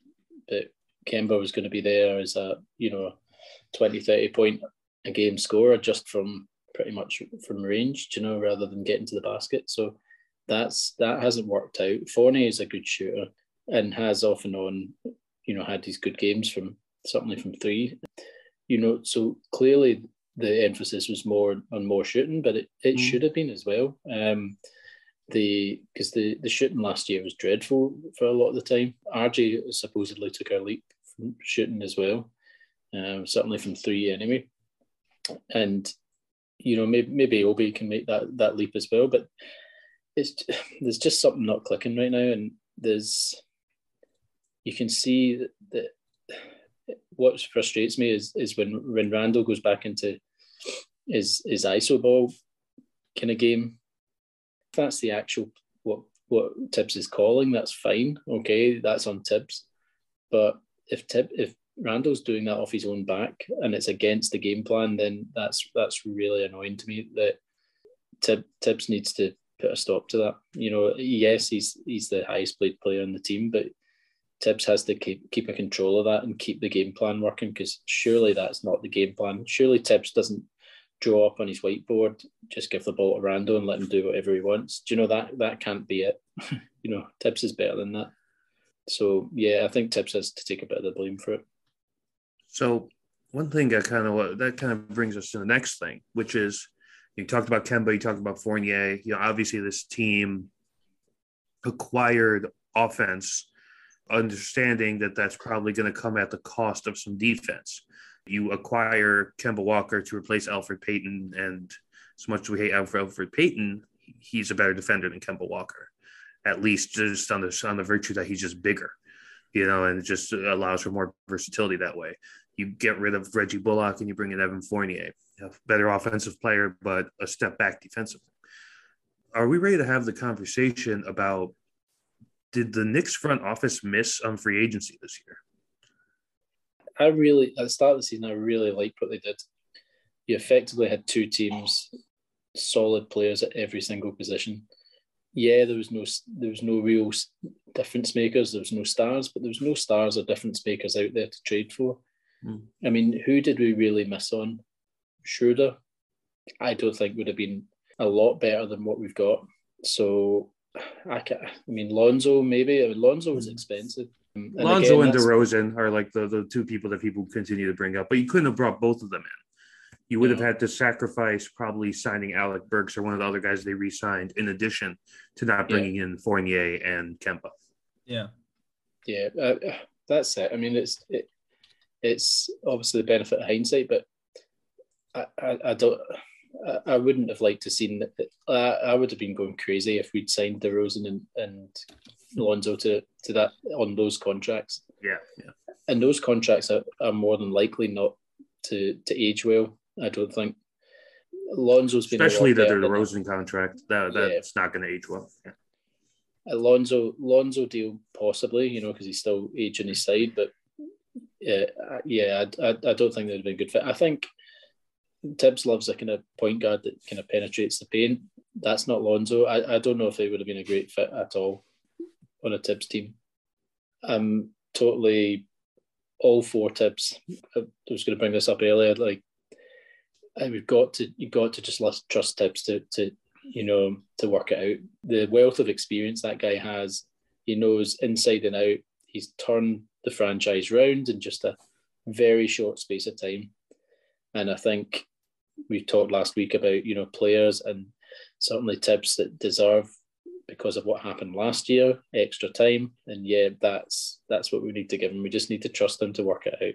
but Kemba was going to be there as a you know 20, 30 point a game scorer just from pretty much from range, you know, rather than getting to the basket. So that's that hasn't worked out. Fournier is a good shooter and has off and on, you know, had these good games from certainly from three. You know, so clearly the emphasis was more on more shooting, but it, it mm. should have been as well. Um, the because the the shooting last year was dreadful for a lot of the time. RJ supposedly took a leap from shooting as well, um, certainly from three anyway. And you know maybe maybe Obi can make that that leap as well, but it's there's just something not clicking right now, and there's you can see that, that what frustrates me is is when when Randle goes back into his his iso ball kind of game. If that's the actual what what Thibs is calling, that's fine. Okay, that's on Thibs. But if Tib if Randle's doing that off his own back and it's against the game plan, then that's that's really annoying to me. That Tib, Thibs needs to put a stop to that. You know, yes, he's he's the highest played player in the team, but Thibs has to keep keep a control of that and keep the game plan working because surely that's not the game plan. Surely Thibs doesn't draw up on his whiteboard, just give the ball to Randle and let him do whatever he wants. Do you know that that can't be it? you know, Thibs is better than that. So yeah, I think Thibs has to take a bit of the blame for it. So one thing I kind of that kind of brings us to the next thing, which is you talked about Kemba, you talked about Fournier. You know, obviously this team acquired offense understanding that that's probably going to come at the cost of some defense. You acquire Kemba Walker to replace Alfred Payton, and as much as we hate Alfred, Elfrid Payton, he's a better defender than Kemba Walker, at least just on the on the virtue that he's just bigger, you know, and it just allows for more versatility that way. You get rid of Reggie Bullock and you bring in Evan Fournier, a better offensive player, but a step back defensively. Are we ready to have the conversation about did the Knicks front office miss on free agency this year? I really, at the start of the season, I really liked what they did. You effectively had two teams, solid players at every single position. Yeah, there was no there was no real difference makers. There was no stars, but there was no stars or difference makers out there to trade for. Mm. I mean, who did we really miss on? Schroeder, I don't think would have been a lot better than what we've got. So I, can, I mean, Lonzo maybe. I mean, Lonzo was hmm. expensive. And Lonzo again, and DeRozan are like the, the two people that people continue to bring up, but you couldn't have brought both of them in. You would have had to sacrifice probably signing Alec Burks or one of the other guys they re-signed, in addition to not bringing yeah. in Fournier and Kemba. Yeah, yeah, uh, that's it. I mean, it's it, it's obviously the benefit of hindsight, but I, I, I don't. I wouldn't have liked to seen that. I would have been going crazy if we'd signed DeRozan and, and Lonzo to, to that on those contracts. Yeah, yeah. And those contracts are, are more than likely not to to age well. I don't think. Lonzo's been especially that the DeRozan contract. That that's yeah. not going to age well. Yeah. Alonzo Lonzo deal possibly, you know, because he's still aging his side, but yeah, uh, yeah, I, I, I don't think they'd been a good fit. I think Thibs loves a kind of point guard that kind of penetrates the paint. That's not Lonzo. I, I don't know if they would have been a great fit at all on a Thibs team. I'm totally all four Thibs. I was going to bring this up earlier. Like, and we've got to you got to just trust Thibs to to you know to work it out. The wealth of experience that guy has, he knows inside and out. He's turned the franchise round in just a very short space of time, and I think we talked last week about you know players and certainly Thibs that deserve because of what happened last year, extra time. And yeah, that's that's what we need to give him. We just need to trust him to work it out.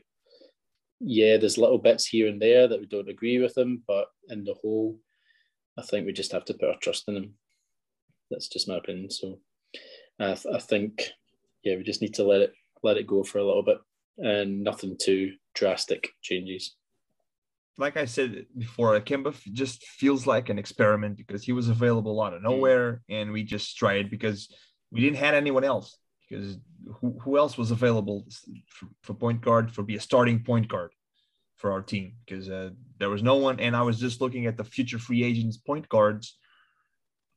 Yeah, there's little bits here and there that we don't agree with him, but in the whole, I think we just have to put our trust in him. That's just my opinion. So I, th- I think, yeah, we just need to let it let it go for a little bit and nothing too drastic changes like I said before, Kemba just feels like an experiment because he was available out of hmm. nowhere, and we just tried because we didn't have anyone else. Because who, who else was available for, for point guard for be a starting point guard for our team? Because uh, there was no one, and I was just looking at the future free agents point guards.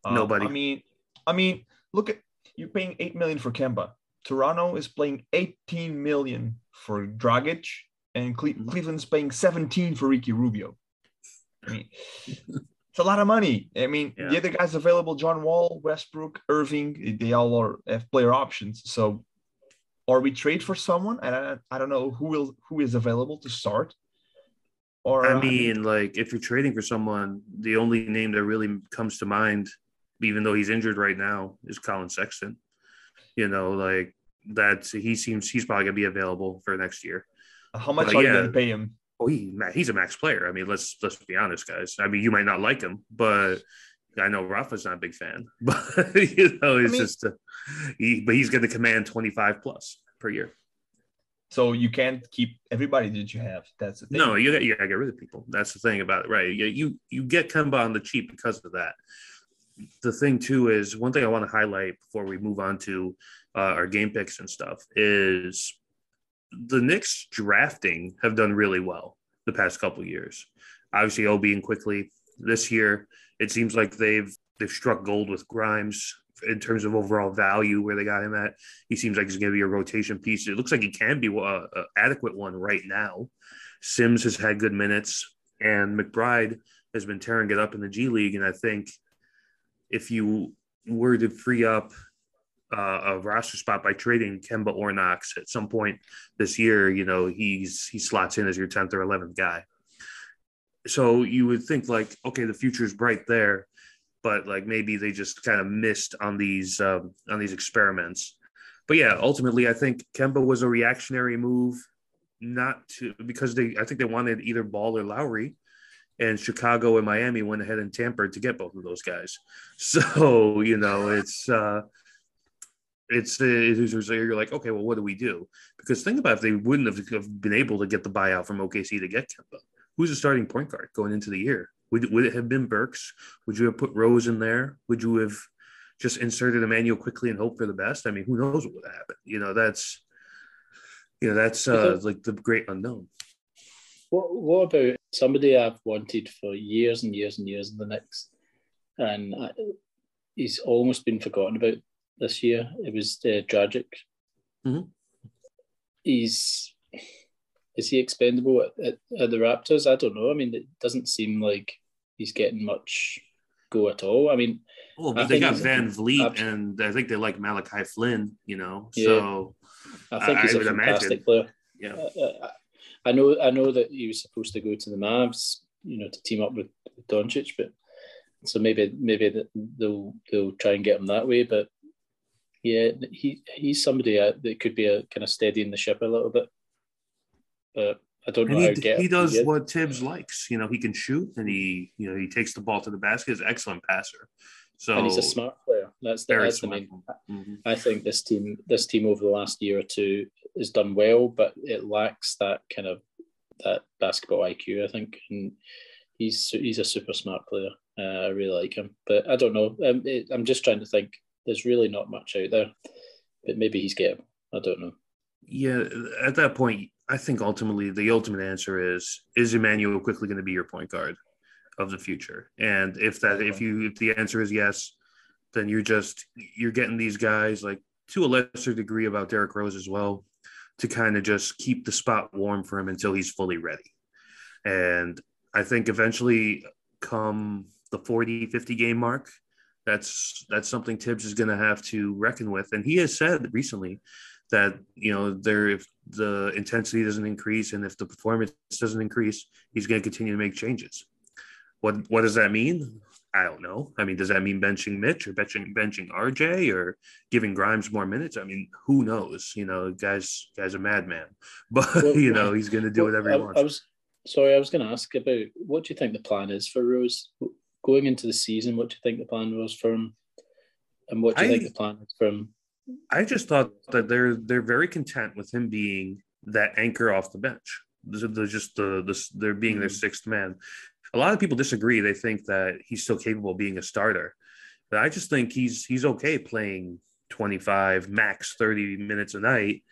Uh, Nobody. I mean, I mean, look at you're paying eight million for Kemba. Toronto is paying 18 million for Dragic and Cle- mm-hmm. Cleveland's paying 17 for Ricky Rubio. I mean, it's a lot of money. I mean, yeah. the other guys available, John Wall, Westbrook, Irving, they all are have player options. So, or we trade for someone, and I, I don't know who will who is available to start. Or I mean, like if you're trading for someone, the only name that really comes to mind, even though he's injured right now, is Collin Sexton. You know, like that he seems he's probably gonna be available for next year. How much but, are yeah, you to pay him? Oh, he, he's a max player. I mean, let's let's be honest, guys. I mean, you might not like him, but I know Rafa's not a big fan. But you know, it's I mean, just a, he. But he's to command twenty five plus per year. So you can't keep everybody that you have. That's the thing. No, you got you got to get rid of people. That's the thing about it, right? You you, you get Kemba on the cheap because of that. The thing too is one thing I want to highlight before we move on to uh, our game picks and stuff is the Knicks drafting have done really well the past couple years. Obviously, Obi and Quickley this year, it seems like they've they've struck gold with Grimes in terms of overall value where they got him at. He seems like he's going to be a rotation piece. It looks like he can be an adequate one right now. Sims has had good minutes, and McBride has been tearing it up in the G League. And I think if you were to free up uh, a roster spot by trading Kemba or Knox at some point this year. You know, he's he slots in as your tenth or eleventh guy. So you would think like, okay, the future is bright there, but like maybe they just kind of missed on these um, on these experiments. But yeah, ultimately, I think Kemba was a reactionary move, not to because they I think they wanted either Ball or Lowry, and Chicago and Miami went ahead and tampered to get both of those guys. So you know, it's. uh it's, it's you're like, okay, well, what do we do? Because think about if they wouldn't have been able to get the buyout from OKC to get Kemba. Who's the starting point guard going into the year? Would, would it have been Burks? Would you have put Rose in there? Would you have just inserted Immanuel Quickley and hope for the best? I mean, who knows what would happen? You know, that's you know that's uh, like the great unknown. What What about somebody I've wanted for years and years and years in the Knicks, and I, he's almost been forgotten about this year. It was uh, Dragic. Mm-hmm. He's is he expendable at, at, at, the Raptors? I don't know. I mean, it doesn't seem like he's getting much go at all. I mean, well, but I they got Van VanVleet, and I think they like Malachi Flynn. You know, yeah. so I think he's I, a fantastic imagine. player. Yeah, uh, uh, I know. I know that he was supposed to go to the Mavs. You know, to team up with, Doncic, but so maybe maybe they'll they'll try and get him that way. But yeah, he he's somebody uh, that could be a kind of steadying the ship a little bit. But I don't know. He, he does what Thibs likes. You know, he can shoot, and he you know he takes the ball to the basket. He's an excellent passer. So and he's a smart player. That's the, that's the main. Mm-hmm. I think this team this team over the last year or two has done well, but it lacks that kind of that basketball IQ. I think, and he's he's a super smart player. Uh, I really like him, but I don't know. Um, it, I'm just trying to think there's really not much out there. But maybe he's getting. I don't know. Yeah, at that point, I think ultimately the ultimate answer is is Immanuel Quickley going to be your point guard of the future? And if that if you if the answer is yes, then you're just you're getting these guys like to a lesser degree about Derrick Rose as well to kind of just keep the spot warm for him until he's fully ready. And I think eventually come the 40 50 game mark that's that's something Thibs is going to have to reckon with and he has said recently that you know there if the intensity doesn't increase and if the performance doesn't increase he's going to continue to make changes what what does that mean I don't know. I mean, does that mean benching Mitch or benching benching RJ or giving Grimes more minutes? I mean, who knows? You know, guys, guys a madman, but well, you know he's going to do whatever he wants. I was sorry, I was going to ask about what do you think the plan is for Rose going into the season? What do you think the plan was for him, and what do you I, think the plan is for him? I just thought that they're they're very content with him being that anchor off the bench. They're just the, the they're being their mm-hmm. sixth man a lot of people disagree. They think that he's still capable of being a starter, but I just think he's he's okay playing 25 max 30 minutes a night.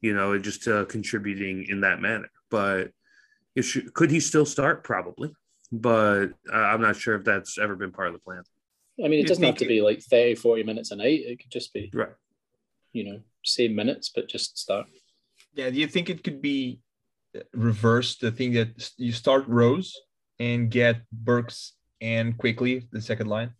You know, just uh, contributing in that manner. But should, could he still start? Probably, but uh, I'm not sure if that's ever been part of the plan. I mean, it doesn't have to be like 30, 40 minutes a night. It could just be right. You know, same minutes, but just start. Yeah. Do you think it could be reversed? The thing that you start Rose and get Burks and Quickley the second line,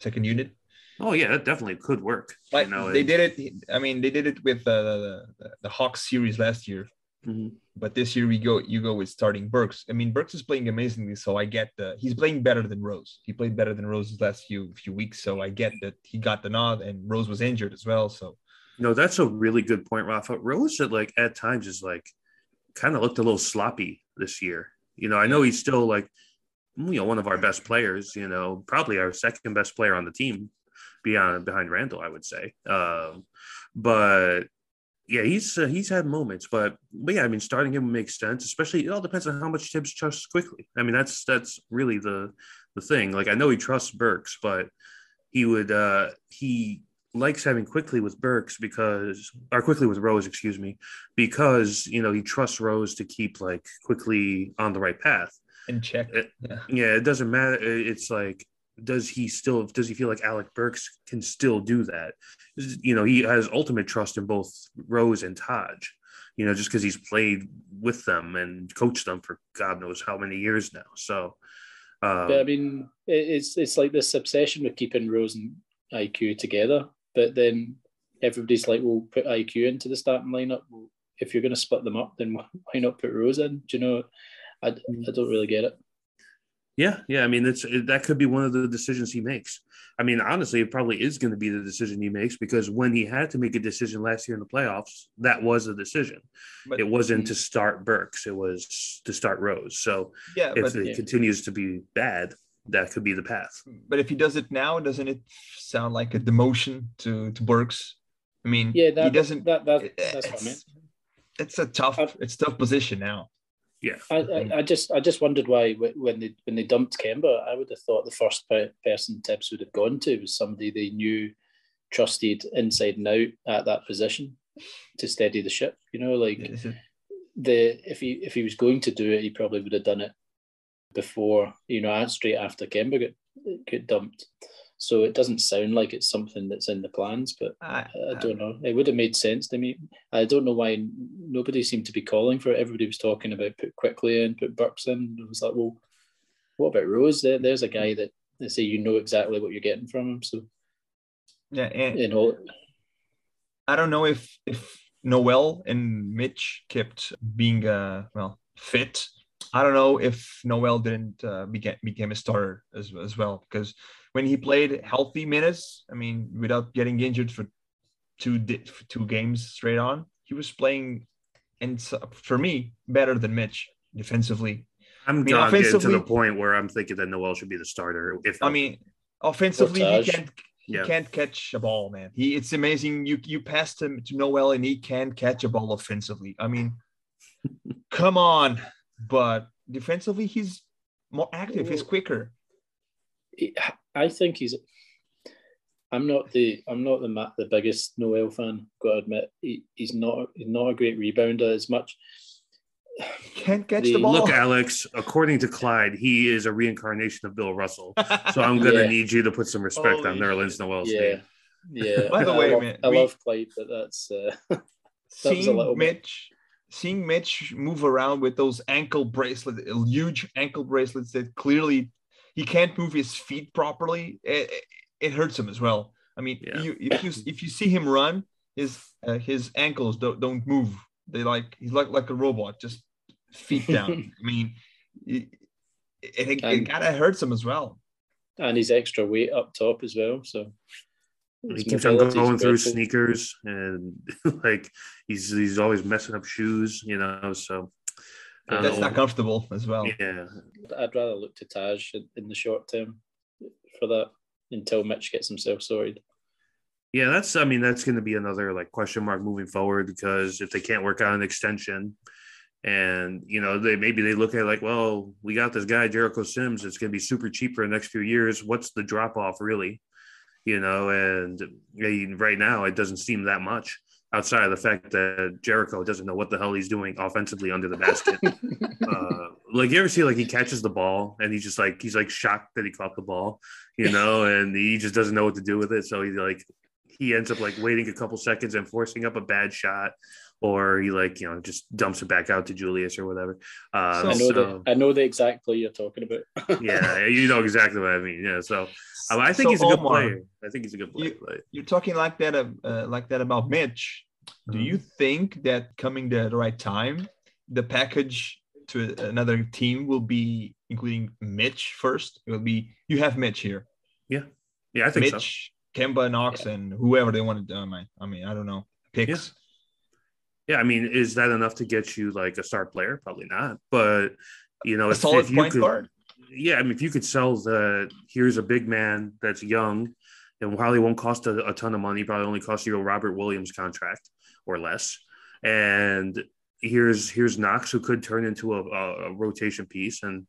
second unit. Oh yeah, that definitely could work. Like you know, they did it. I mean, they did it with uh, the, the the Hawks series last year. Mm-hmm. But this year we go, you go with starting Burks. I mean, Burks is playing amazingly, so I get the he's playing better than Rose. He played better than Rose's last few few weeks, so I get that he got the nod, and Rose was injured as well. So, no, that's a really good point, Rafa. Rose at like at times is like kind of looked a little sloppy this year. You know, I know he's still like, you know, one of our best players. You know, probably our second best player on the team, beyond behind Randle, I would say. Um, but yeah, he's uh, he's had moments, but but yeah, I mean, starting him makes sense. Especially, it all depends on how much Thibs trusts Quickley. I mean, that's that's really the the thing. Like, I know he trusts Burks, but he would uh he likes having Quickley with Burks because, or Quickley with Rose, excuse me, because you know he trusts Rose to keep like Quickley on the right path. and check. It, yeah. yeah, it doesn't matter. It's like, does he still? Does he feel like Alec Burks can still do that? You know, he has ultimate trust in both Rose and Taj. You know, just because he's played with them and coached them for God knows how many years now. So. Um, but I mean, it's it's like this obsession with keeping Rose and IQ together but then everybody's like, "We'll put IQ into the starting lineup." Well, if you're going to split them up, then why not put Rose in? Do you know? I, I don't really get it. Yeah, yeah. I mean, it's it, that could be one of the decisions he makes. I mean, honestly, it probably is going to be the decision he makes because when he had to make a decision last year in the playoffs, that was a decision. But, it wasn't to start Burks; it was to start Rose. So, yeah, if but, it yeah. continues to be bad, that could be the path. But if he does it now, doesn't it sound like a demotion to to Burks? I mean, yeah, that, he doesn't. That, that, that's what I meant. It's a tough. I've, it's tough position now. Yeah, I, I, I, just I just wondered why when they when they dumped Kemba, I would have thought the first person Thibs would have gone to was somebody they knew, trusted inside and out at that position to steady the ship. You know, like the if he if he was going to do it, he probably would have done it before, you know, straight after Kemba got, got dumped. So it doesn't sound like it's something that's in the plans, but I, I don't know. It would have made sense to me. I don't know why nobody seemed to be calling for it. Everybody was talking about put Quickley in, put Burks in. It was like, well, what about Rose? There, there's a guy that they say you know exactly what you're getting from him. So yeah, and you know, I don't know if if Noel and Mitch kept being uh well fit I don't know if Noel didn't uh, became became a starter as as well because when he played healthy minutes, I mean, without getting injured for two for two games straight on, he was playing, and for me, better than Mitch defensively. I'm I mean, getting to the point where I'm thinking that Noel should be the starter. If I mean, offensively, he can't he yeah. can't catch a ball, man. He it's amazing. You you passed him to Noel and he can't catch a ball offensively. I mean, come on but defensively he's more active. He's quicker. I think he's. I'm not the I'm not the the biggest Noel fan. Got to admit, he, he's not he's not a great rebounder as much. Can't catch The- the ball. Look, Alex, according to Clyde, he is a reincarnation of Bill Russell. So I'm gonna Yeah. need you to put some respect Holy on Nerlens Noel's yeah, name. yeah. By the I way, love, man, I we- love Clyde, but that's uh, that was a seeing little bit- Mitch, seeing Mitch move around with those ankle bracelets, huge ankle bracelets that clearly he can't move his feet properly. It, it, it hurts him as well. I mean, Yeah. you, if you if you see him run, his uh, his ankles don't don't move. They like he's like like a robot, just feet down. I mean, it, it, it, And- kind of hurts him as well. and his extra weight up top as well. So He keeps on going through dreadful. sneakers and like he's he's always messing up shoes, you know. So I don't That's know. not comfortable as well. yeah, I'd rather look to Taj in, in the short term for that until Mitch gets himself sorted. yeah. That's I mean that's going to be another like question mark moving forward because if they can't work out an extension, and you know they maybe they look at it like, well, we got this guy Jericho Sims. It's going to be super cheap for the next few years. What's the drop off really? You know, and right now it doesn't seem that much outside of the fact that Jericho doesn't know what the hell he's doing offensively under the basket. uh, like you ever see like he catches the ball and he's just like he's like shocked that he caught the ball, you know, and he just doesn't know what to do with it. So he like he ends up like waiting a couple seconds and forcing up a bad shot, or he like you know just dumps it back out to Julius or whatever. Uh, So- I know so, the I know the exact play you're talking about. yeah, you know exactly what I mean. Yeah, so I, I think So, he's a good Omar, player. I think he's a good player. but- You're talking like that, uh, uh, like that about Mitch. Do Mhm. you think that coming the, the right time, the package to another team will be including Mitch first? It will be you have Mitch here, yeah, yeah, I think so. Mitch, Kemba, Knox, and whoever they want to. I mean, I mean, I don't know picks. Yeah, I mean, is that enough to get you like a star player? Probably not. But you know, A if, solid if you point could, guard. yeah, I mean, if you could sell the here's a big man that's young and probably won't cost a, a ton of money, probably only cost you a Robert Williams contract or less, and here's here's Knox who could turn into a, a, a rotation piece, and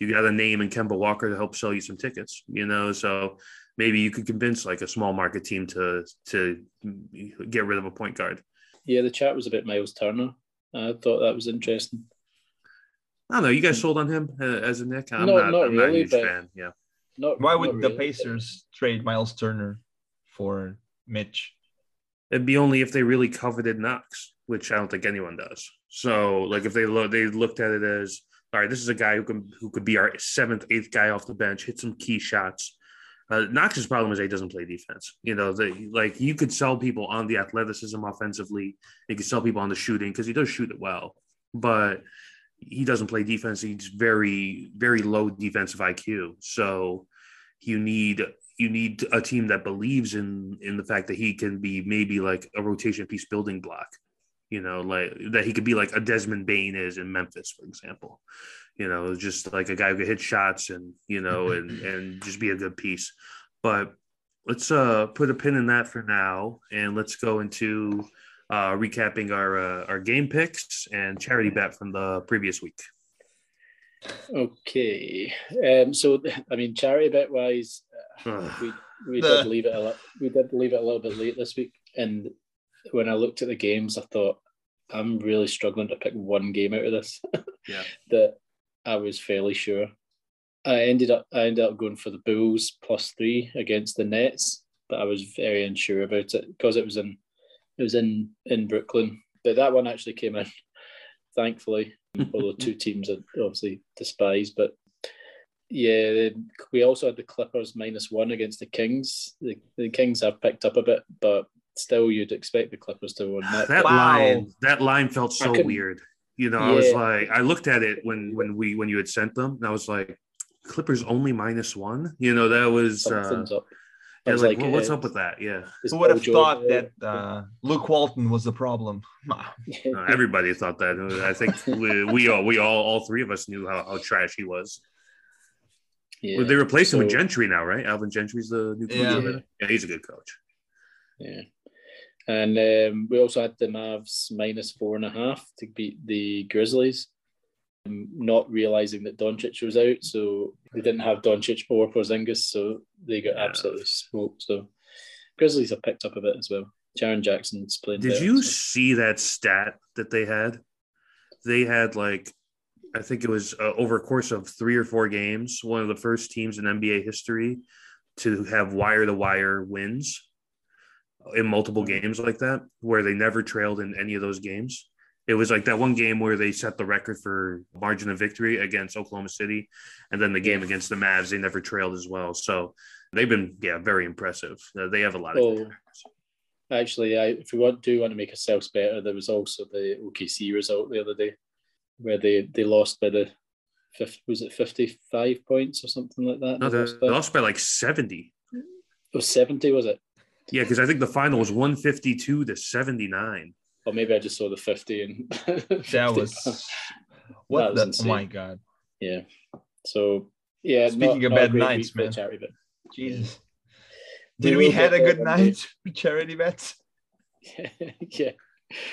you got a name in Kemba Walker to help sell you some tickets, you know, so. Maybe you could convince like a small market team to to get rid of a point guard. Yeah, the chat was about Miles Turner. I thought that was interesting. I don't know. You guys sold on him uh, as a Knick? I'm No, not, not I'm not a really, huge but- fan. Yeah. Not Why not would the really. Pacers trade Miles Turner for Mitch? It'd be only if they really coveted Knox, which I don't think anyone does. So, like, if they look, they looked at it as, all right, this is a guy who can who could be our seventh, eighth guy off the bench, hit some key shots. Uh, Knox's problem is he doesn't play defense. You know, the, like you could sell people on the athleticism offensively. You could sell people on the shooting because he does shoot it well, but he doesn't play defense. He's very, very low defensive IQ. So you need you need a team that believes in in the fact that he can be maybe like a rotation piece building block. You know, like that he could be like a Desmond Bane is in Memphis, for example. You know, just like a guy who could hit shots and you know and and just be a good piece. But let's uh put a pin in that for now, and let's go into uh, recapping our uh, our game picks and charity bet from the previous week. Okay. Um, so I mean, charity bet wise, Ugh. we we did leave it a li- we did leave it a little bit late this week, and when I looked at the games, I thought I'm really struggling to pick one game out of this. Yeah. that I was fairly sure. I ended up I ended up going for the Bulls plus three against the Nets, but I was very unsure about it because it was in it was in in Brooklyn. But that one actually came in, thankfully. Although two teams I obviously despise, but yeah, we also had the Clippers minus one against the Kings. The, the Kings have picked up a bit, but still, you'd expect the Clippers to win that. that Wow. line that line felt so weird you know i was like i looked at it when when we when you had sent them and i was like clippers only minus one you know that was uh Something's. I yeah, was like, like, well, what's uh, up with that yeah Is Who would have Paul thought George- that uh, Luke Walton was the problem? Uh, everybody thought that i think we, we all we all all three of us knew how, how trash he was yeah. Well, they replaced him with Gentry now, right? Alvin Gentry's the new coach. Yeah. yeah, he's a good coach. Yeah. And um, we also had the Mavs minus four and a half to beat the Grizzlies, um, not realizing that Doncic was out. So they didn't have Doncic or Porzingis. So they got Yeah. absolutely smoked. So Grizzlies have picked up a bit as well. Jaren Jackson's playing Did better, you so- see that stat that they had? they had like I think it was uh, over a course of three or four games, one of the first teams in NBA history to have wire to wire wins in multiple games like that, where they never trailed in any of those games. It was like that one game where they set the record for margin of victory against Oklahoma City, and then the game against the Mavs, they never trailed as well. So they've been, yeah, very impressive. Uh, they have a lot of. Oh, actually, I, if we want do want to make ourselves better, there was also the OKC result the other day, where they they lost by the fifth was it fifty five points or something like that. No, They they, lost they by- lost by like seventy. it was seventy, was it? Yeah, because I think the final was one fifty two to seventy nine. Or maybe I just saw the fifty and That was what That was the oh insane. oh my god. yeah. So yeah, Speaking not, of not bad nights, week for the man. charity bet. Jesus. We Did we will had a good there night with charity bets? yeah.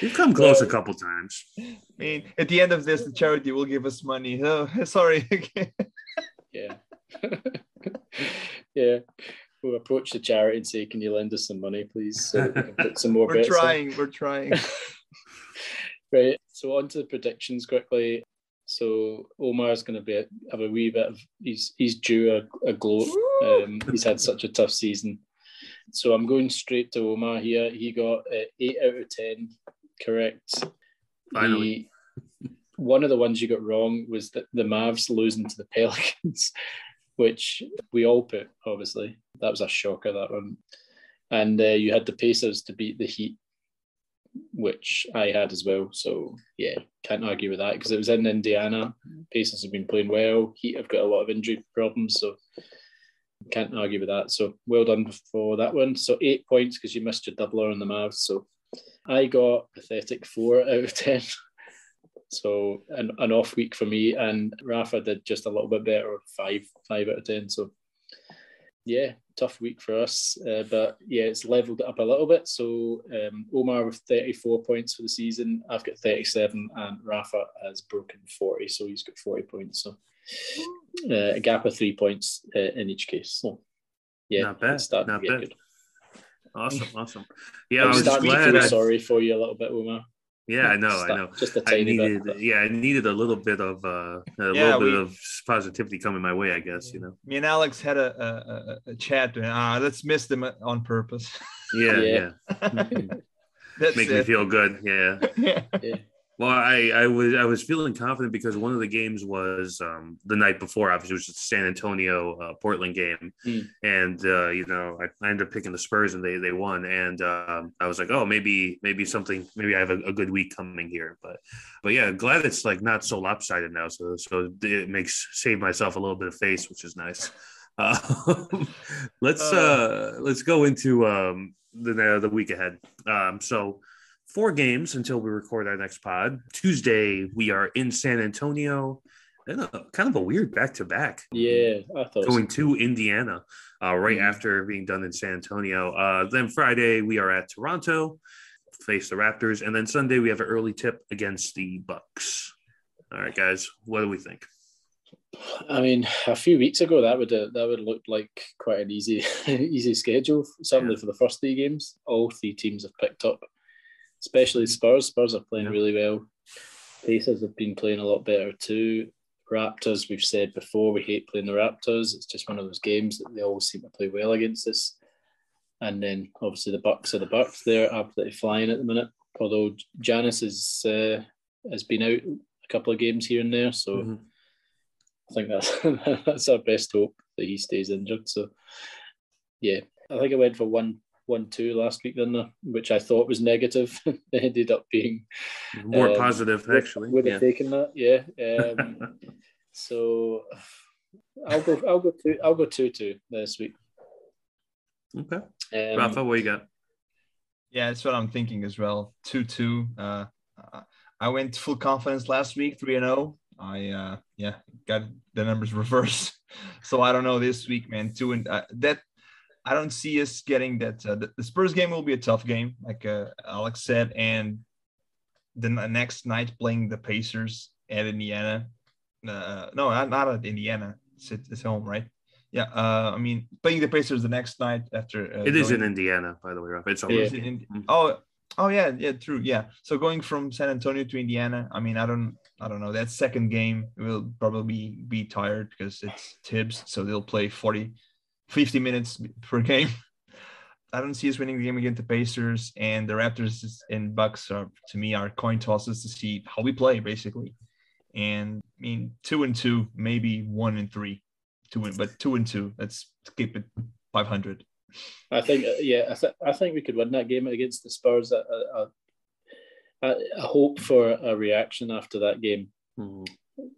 We've come close a couple times. I mean, at the end of this, the charity will give us money. Oh, sorry. Yeah. yeah. We'll approach the charity and say, Can you lend us some money, please? So we can put some more we're bets in?" trying. We're trying. right. So on to the predictions quickly. So Omar's going to be have a wee bit of he's he's due a, a gloat. Um, he's had such a tough season. So I'm going straight to Omar here. He got uh, eight out of ten correct. Finally. The- one of the ones you got wrong was that the Mavs losing to the Pelicans, which we all put, obviously. That was a shocker, that one. And uh, you had the Pacers to beat the Heat, which I had as well. So, yeah, can't argue with that because it was in Indiana. Pacers have been playing well. Heat have got a lot of injury problems. So, can't argue with that. So, well done for that one. So, eight points because you missed your doubler on the Mavs. So, I got pathetic four out of 10. So an, an off week for me, and Rafa did just a little bit better, five five out of ten. So yeah, tough week for us, uh, but yeah, it's leveled up a little bit. So um, Omar with thirty four points for the season, I've got thirty seven, and Rafa has broken forty, so he's got forty points. So uh, a gap of three points uh, in each case. So yeah, Not bad, not to get bad. good. Awesome, awesome. Yeah, I I'm was starting to glad. feel I, sorry for you a little bit, Omar. Yeah, I know, Just I a- know. Just a I tiny needed, bit. yeah, I needed a little bit of uh, a Yeah, little bit we- of positivity coming my way. I guess you know. Me and Alex had a, a, a, a chat. And, ah, let's miss them on purpose. Yeah, Yeah. yeah. That's Make me feel good. Yeah. yeah. Yeah. Well, I, I was I was feeling confident because one of the games was um, the night before. Obviously, it was the San Antonio uh, Portland game, Hmm. and uh, you know I, I ended up picking the Spurs and they they won. And um, I was like, oh, maybe maybe something maybe I have a, a good week coming here. But but yeah, glad it's like not so lopsided now. So so it makes save myself a little bit of face, which is nice. Uh, let's uh, let's go into um, the the week ahead. Um, so four games until we record our next pod. Tuesday, we are in San Antonio. And a, kind of a weird back to back. Yeah, I thought Going to Indiana uh, right Mhm. after being done in San Antonio. Uh, then Friday, we are at Toronto, face the Raptors. And then Sunday, we have an early tip against the Bucks. All right, guys, what do we think? I mean, a few weeks ago that would uh, that would look like quite an easy easy schedule. Certainly Yeah. for the first three games, all three teams have picked up. Especially Spurs. Spurs are playing Yeah. really well. Pacers have been playing a lot better too. Raptors, we've said before, we hate playing the Raptors. It's just one of those games that they always seem to play well against us. And then obviously the Bucks are the Bucks. They're absolutely flying at the minute. Although Giannis is uh, has been out a couple of games here and there, so. Mhm. I think that's that's our best hope that he stays injured. So, yeah, I think I went for one one two last week, didn't I? Which I thought was negative. it ended up being More Um, positive, would- actually. Would Yeah. have taken that, yeah. Um, so I'll go. I'll go two. I'll go two two this week. okay. Um, Rafa, what you got? Yeah, that's what I'm thinking as well. Two two. Uh, uh, I went full confidence last week, three and zero. I uh, yeah got the numbers reversed, so I don't know this week, man. Two and uh, that. I don't see us getting that. Uh, the, the Spurs game will be a tough game, like uh, Alex said, and the next night playing the Pacers at Indiana. Uh, no, not, not at Indiana. It's, at- it's home, right? Yeah. Uh, I mean, playing the Pacers the next night after. Uh, It is going- in Indiana, by the way, Rafa. It's Yeah. it in- Mhm. oh, Oh yeah, yeah, true. Yeah. So going from San Antonio to Indiana, I mean, I don't, I don't know. That second game will probably be tired because it's Thibs, so they'll play 40, 50 minutes per game. I don't see us winning the game against the Pacers and the Raptors and Bucks are to me are coin tosses to see how we play basically. And I mean, two and two, maybe one and three to win, but two and two. Let's keep it 500. I think, uh, yeah, I, th- I think we could win that game against the Spurs. I, I, I hope for a reaction after that game mm-hmm.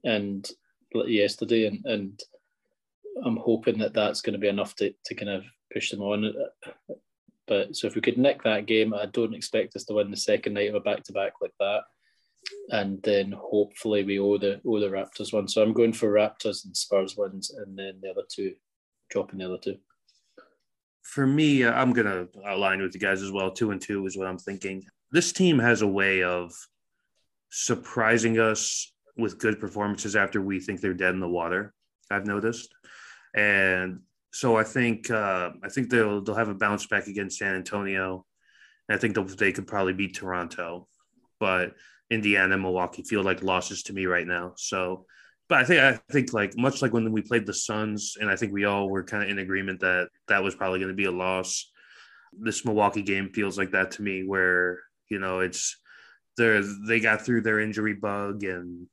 and yesterday, and, and I'm hoping that that's going to be enough to, to kind of push them on. But so if we could nick that game, I don't expect us to win the second night of a back to back like that. And then hopefully we owe the owe the Raptors one. So I'm going for Raptors and Spurs wins, and then the other two dropping the other two for me, uh, I'm gonna align with you guys as well. Two and two is what I'm thinking. This team has a way of surprising us with good performances after we think they're dead in the water. I've noticed, and so I think uh, I think they'll they'll have a bounce back against San Antonio. And I think they could probably beat Toronto, but Indiana and Milwaukee feel like losses to me right now. So but I think I think like much like when we played the Suns, and I think we all were kind of in agreement that that was probably going to be a loss. This Milwaukee game feels like that to me, where you know it's they they got through their injury bug and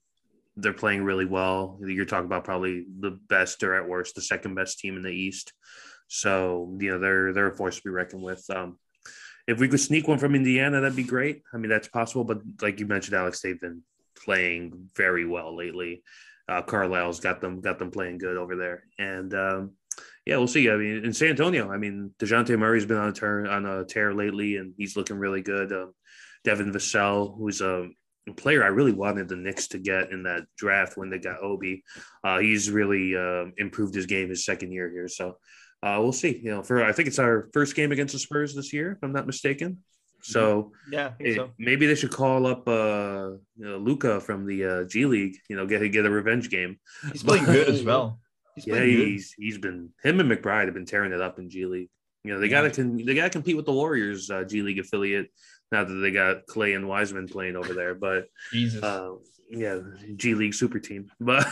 they're playing really well. You're talking about probably the best or at worst the second best team in the East. So you know they're they're a force to be reckoned with. Um, if we could sneak one from Indiana, that'd be great. I mean that's possible, but like you mentioned, Alex, they've been playing very well lately uh, Carlisle's got them got them playing good over there, and um, yeah, we'll see. I mean, in San Antonio, I mean, Dejounte Murray's been on a turn on a tear lately, and he's looking really good. Um, Devin Vassell, who's a player I really wanted the Knicks to get in that draft when they got Obi, uh, he's really uh, improved his game his second year here. So uh, we'll see. You know, for I think it's our first game against the Spurs this year, if I'm not mistaken. So yeah, it, so. maybe they should call up uh, you know, Luka from the uh, G League. You know, get get a revenge game. He's playing good as well. He's yeah, he's good. he's been him and McBride have been tearing it up in G League. You know, they yeah. gotta they gotta compete with the Warriors uh, G League affiliate now that they got Klay and Wiseman playing over there. But Jesus. Uh, yeah, G League super team. But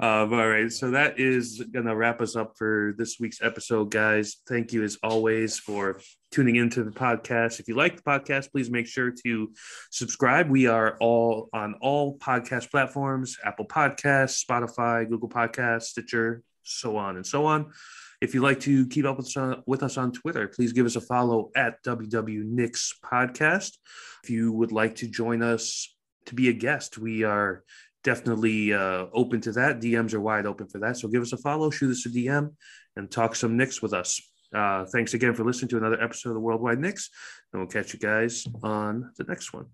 um, all right, so that is gonna wrap us up for this week's episode, guys. Thank you as always for tuning into the podcast. If you like the podcast, please make sure to subscribe. We are all on all podcast platforms: Apple Podcasts, Spotify, Google Podcasts, Stitcher, so on and so on. If you'd like to keep up with us, on, with us on Twitter, please give us a follow at WW Podcast. If you would like to join us to be a guest. We are definitely uh, open to that. DMs are wide open for that. So give us a follow, shoot us a DM, and talk some Knicks with us. Uh, thanks again for listening to another episode of the Worldwide Knicks, and we'll catch you guys on the next one.